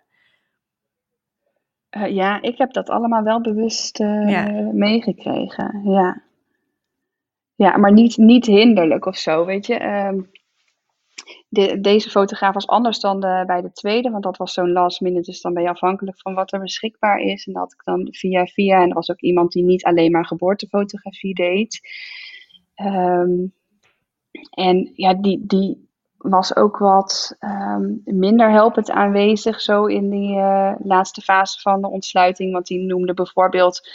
Speaker 2: Uh, ja, ik heb dat allemaal wel bewust ja. meegekregen. Ja. Ja, maar niet, niet hinderlijk of zo, weet je. Um, de, deze fotograaf was anders dan de, bij de tweede, want dat was zo'n last minute, dus dan ben je afhankelijk van wat er beschikbaar is. En dat ik dan via via, en er was ook iemand die niet alleen maar geboortefotografie deed. Um, en ja, die, die was ook wat um, minder helpend aanwezig zo in die uh, laatste fase van de ontsluiting, want die noemde bijvoorbeeld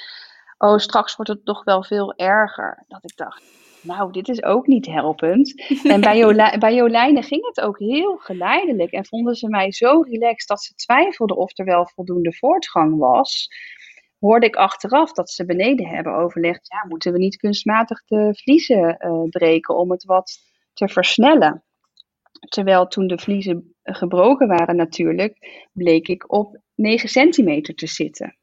Speaker 2: oh, straks wordt het toch wel veel erger. Dat ik dacht, nou, dit is ook niet helpend. En bij, Jolijn, <laughs> bij Jolijnen ging het ook heel geleidelijk. En vonden ze mij zo relaxed dat ze twijfelden of er wel voldoende voortgang was. Hoorde ik achteraf dat ze beneden hebben overlegd, ja, moeten we niet kunstmatig de vliezen uh, breken om het wat te versnellen. Terwijl toen de vliezen gebroken waren natuurlijk, bleek ik op 9 centimeter te zitten.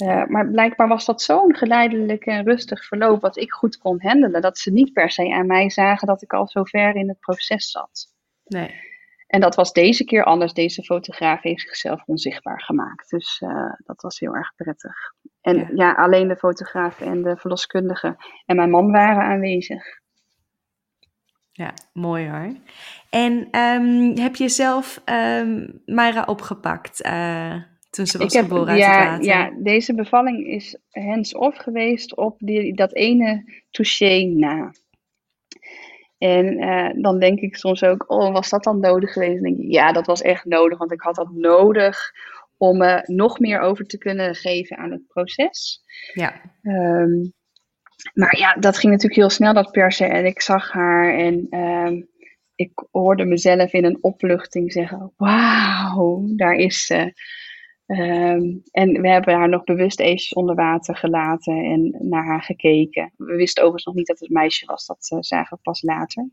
Speaker 2: Uh, maar blijkbaar was dat zo'n geleidelijk en rustig verloop wat ik goed kon handelen, dat ze niet per se aan mij zagen dat ik al zo ver in het proces zat.
Speaker 1: Nee.
Speaker 2: En dat was deze keer anders. Deze fotograaf heeft zichzelf onzichtbaar gemaakt. Dus uh, dat was heel erg prettig. En ja. ja. alleen de fotograaf en de verloskundige en mijn man waren aanwezig.
Speaker 1: Ja, mooi hoor. En um, heb je zelf um, Myra opgepakt? Uh, toen ze was ik heb,
Speaker 2: ja,
Speaker 1: het.
Speaker 2: Ja, deze bevalling is hands-off geweest op die, dat ene touché na. En uh, dan denk ik soms ook, oh, was dat dan nodig geweest? En denk ik, ja, dat was echt nodig, want ik had dat nodig om me uh, nog meer over te kunnen geven aan het proces.
Speaker 1: Ja.
Speaker 2: Um, maar ja, dat ging natuurlijk heel snel, dat persen. En ik zag haar en um, ik hoorde mezelf in een opluchting zeggen, wauw, daar is ze. Um, en we hebben haar nog bewust eventjes onder water gelaten en naar haar gekeken. We wisten overigens nog niet dat het meisje was, dat uh, zagen we pas later.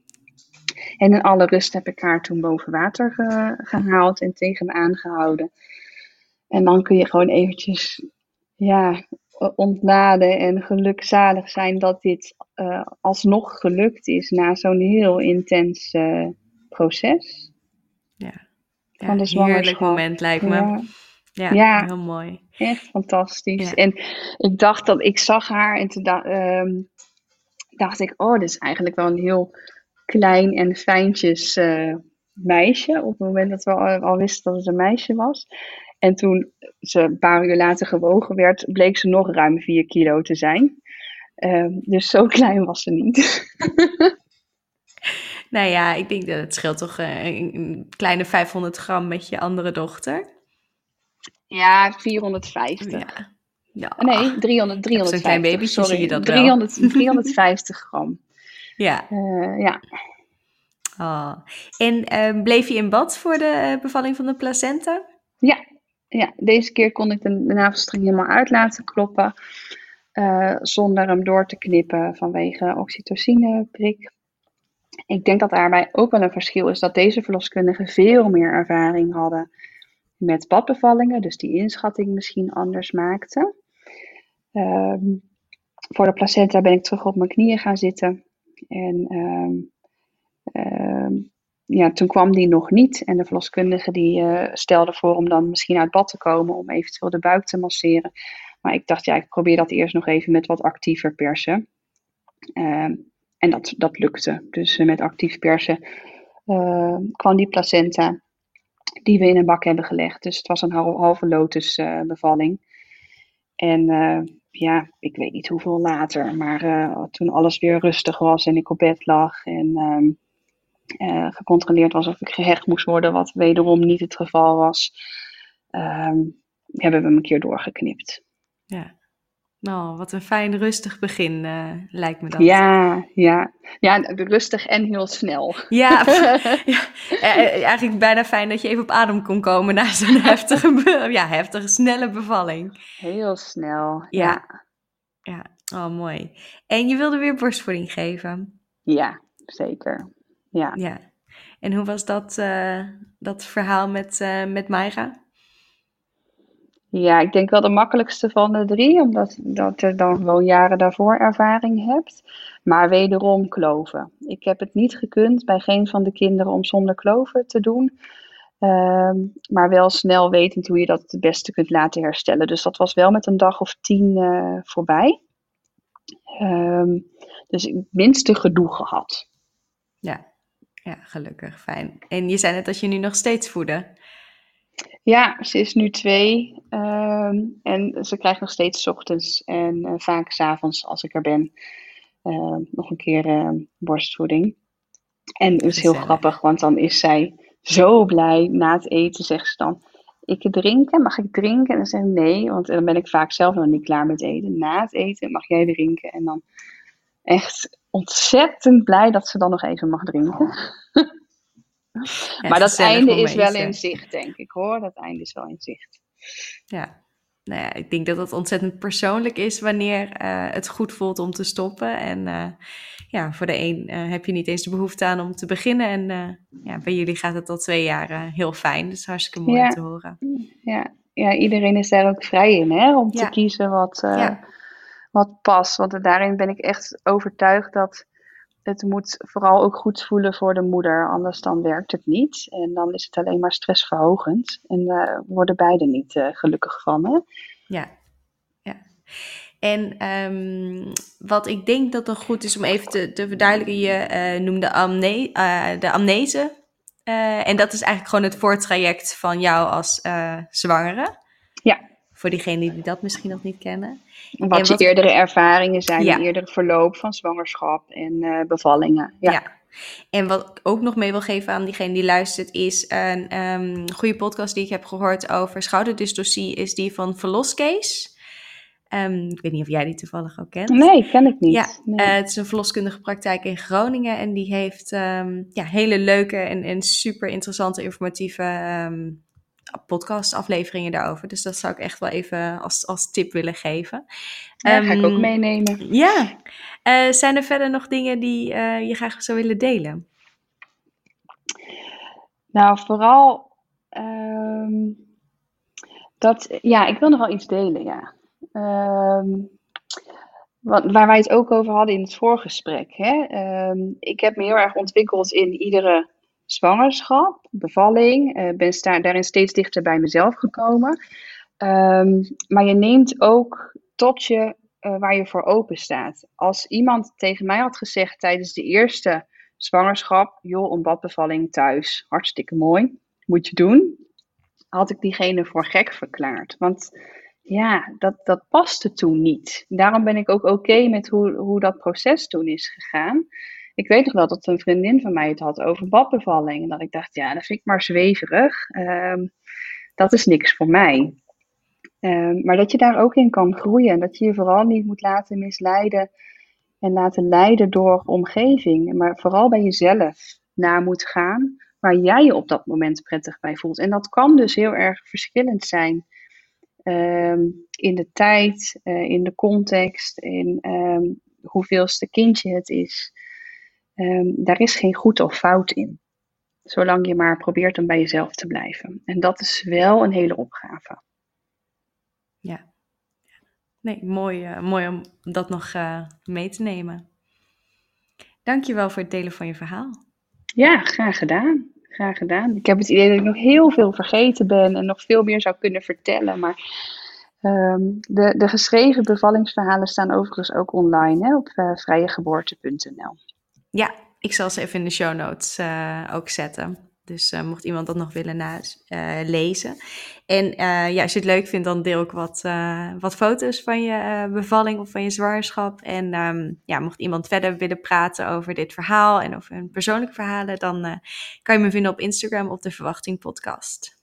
Speaker 2: En in alle rust heb ik haar toen boven water ge gehaald en tegen me aangehouden. En dan kun je gewoon eventjes ja, ontladen en gelukzalig zijn dat dit uh, alsnog gelukt is na zo'n heel intens uh, proces.
Speaker 1: Ja, ja heerlijk moment lijkt me.
Speaker 2: Ja.
Speaker 1: Ja, ja, heel mooi.
Speaker 2: Echt fantastisch. Ja. En ik dacht dat ik zag haar en toen da um, dacht ik, oh, dit is eigenlijk wel een heel klein en fijntjes uh, meisje. Op het moment dat we al, al, wisten dat het een meisje was. En toen ze een paar uur later gewogen werd, bleek ze nog ruim 4 kilo te zijn. Um, dus zo <laughs> klein was ze niet.
Speaker 1: nou ja, ik denk dat het scheelt toch uh, een kleine 500 gram met je andere dochter.
Speaker 2: Ja, 450.
Speaker 1: Ja.
Speaker 2: ja. Nee, 300, 350.
Speaker 1: Zo'n klein babytje
Speaker 2: sorry.
Speaker 1: je dat
Speaker 2: 300, wel. 350 <laughs> gram.
Speaker 1: Ja.
Speaker 2: Uh, ja.
Speaker 1: Oh. En uh, bleef je in bad voor de uh, bevalling van de placenta?
Speaker 2: Ja. ja, deze keer kon ik de navelstreng helemaal uit laten kloppen. Uh, zonder hem door te knippen vanwege oxytocineprik. Ik denk dat daarbij ook wel een verschil is dat deze verloskundigen veel meer ervaring hadden met badbevallingen, dus die inschatting misschien anders maakte. Um, voor de placenta ben ik terug op mijn knieën gaan zitten. En um, um, ja, toen kwam die nog niet. En de verloskundige die uh, stelde voor om dan misschien uit bad te komen om eventueel de buik te masseren. Maar ik dacht, ja, ik probeer dat eerst nog even met wat actiever persen. en dat, dat lukte. Dus uh, met actief persen uh, kwam die placenta die we in een bak hebben gelegd. Dus het was een halve lotus uh, bevalling. En uh, ja, ik weet niet hoeveel later, maar uh, toen alles weer rustig was en ik op bed lag en uh, gecontroleerd was of ik gehecht moest worden, wat wederom niet het geval was, um, hebben we hem een keer doorgeknipt.
Speaker 1: Ja. Nou, wat een fijn rustig begin uh, lijkt me dat.
Speaker 2: Ja, ja. ja, rustig en heel snel.
Speaker 1: Ja, <laughs> <laughs> ja, eigenlijk bijna fijn dat je even op adem kon komen na zo'n <laughs> heftige, ja, heftige, snelle bevalling.
Speaker 2: Heel snel, ja.
Speaker 1: ja. oh mooi. En je wilde weer borstvoeding geven?
Speaker 2: Ja, zeker. Ja.
Speaker 1: ja. En hoe was dat, uh, dat verhaal met, uh, met Mayra?
Speaker 2: Ja, ik denk wel de makkelijkste van de drie, omdat dat je dan gewoon jaren daarvoor ervaring hebt. Maar wederom kloven. Ik heb het niet gekund bij geen van de kinderen om zonder kloven te doen. Ehm, maar wel snel wetend hoe je dat het beste kunt laten herstellen. Dus dat was wel met een dag of tien uh, voorbij. Um, dus het minste gedoe gehad.
Speaker 1: Ja. ja, gelukkig, fijn. En je zei net dat je nu nog steeds voeden.
Speaker 2: Ja, ze is nu twee ehm, en ze krijgt nog steeds ochtends en uh, vaak s'avonds als ik er ben uh, nog een keer uh, borstvoeding. En het is heel grappig, want dan is zij zo blij na het eten, zegt ze dan. Ik drinken, mag ik drinken? En dan zeg ik nee, want dan ben ik vaak zelf nog niet klaar met eten. Na het eten mag jij drinken. En dan echt ontzettend blij dat ze dan nog even mag drinken. <laughs> maar dat einde is wel in zicht, denk ik hoor. Dat einde is wel in zicht.
Speaker 1: Ja, nou ja, ik denk dat het ontzettend persoonlijk is wanneer uh, het goed voelt om te stoppen. En uh, ja, voor de een uh, heb je niet eens de behoefte aan om te beginnen. En ja, bij jullie gaat het al twee jaar heel fijn. Dus hartstikke mooi
Speaker 2: ja.
Speaker 1: te horen.
Speaker 2: Ja. ja, iedereen is daar ook vrij in hè, om ja. te kiezen wat, wat past. Want daarin ben ik echt overtuigd dat het moet vooral ook goed voelen voor de moeder, anders dan werkt het niet. En dan is het alleen maar stressverhogend. En daar uh, worden beide niet uh, gelukkig van. Hè?
Speaker 1: Ja, ja. En um, wat ik denk dat nog goed is om even te, te verduidelijken, je uh, noemde amne de amnese. en dat is eigenlijk gewoon het voortraject van jou als zwangere.
Speaker 2: Ja.
Speaker 1: Voor diegenen die dat misschien nog niet kennen.
Speaker 2: Wat, wat je eerdere ervaringen zijn, ja. eerdere verloop van zwangerschap en uh, bevallingen. Ja. ja.
Speaker 1: En wat ik ook nog mee wil geven aan diegene die luistert, is een um, goede podcast die ik heb gehoord over schouderdystocie, is die van Verloscase. Um, ik weet niet of jij die toevallig ook kent.
Speaker 2: Nee, ken ik niet.
Speaker 1: Ja,
Speaker 2: nee.
Speaker 1: uh, het is een verloskundige praktijk in Groningen en die heeft um, ja, hele leuke en, en super interessante, informatieve um, podcastafleveringen daarover. Dus dat zou ik echt wel even als, als tip willen geven.
Speaker 2: Ja, um, ga ik ook meenemen.
Speaker 1: Ja. Uh, zijn er verder nog dingen die uh, je graag zou willen delen?
Speaker 2: Nou, vooral um, dat, ja, ik wil nog wel iets delen, ja. Um, wat, waar wij het ook over hadden in het voorgesprek. Hè? ik heb me heel erg ontwikkeld in iedere zwangerschap, bevalling. Uh, ben sta, daarin steeds dichter bij mezelf gekomen. Um, maar je neemt ook tot je uh, waar je voor open staat. Als iemand tegen mij had gezegd tijdens de eerste zwangerschap: joh, een badbevalling thuis, hartstikke mooi, moet je doen. Had ik diegene voor gek verklaard. Want ja, dat, dat paste toen niet. Daarom ben ik ook oké met hoe, hoe dat proces toen is gegaan ik weet nog wel dat een vriendin van mij het had over badbevalling. En dat ik dacht, ja, dat vind ik maar zweverig. Um, dat is niks voor mij. Um, maar dat je daar ook in kan groeien. En dat je je vooral niet moet laten misleiden en laten leiden door omgeving. Maar vooral bij jezelf na moet gaan waar jij je op dat moment prettig bij voelt. En dat kan dus heel erg verschillend zijn. Um, in de tijd, uh, in de context, in hoeveelste kindje het is. Um, daar is geen goed of fout in. Zolang je maar probeert om bij jezelf te blijven. En dat is wel een hele opgave.
Speaker 1: Ja. Nee, mooi, uh, mooi om dat nog uh, mee te nemen. Dankjewel voor het delen van je verhaal.
Speaker 2: Ja, graag gedaan. Graag gedaan. Ik heb het idee dat ik nog heel veel vergeten ben en nog veel meer zou kunnen vertellen. Maar um, de, de geschreven bevallingsverhalen staan overigens ook online hè, op uh, vrijegeboorte.nl.
Speaker 1: Ja, ik zal ze even in de show notes uh, ook zetten. Dus uh, mocht iemand dat nog willen nalezen. Uh, en ja, als je het leuk vindt, dan deel ik wat, wat foto's van je bevalling of van je zwangerschap. En um, ja, mocht iemand verder willen praten over dit verhaal en over hun persoonlijke verhalen, dan kan je me vinden op Instagram op de Verwachting Podcast.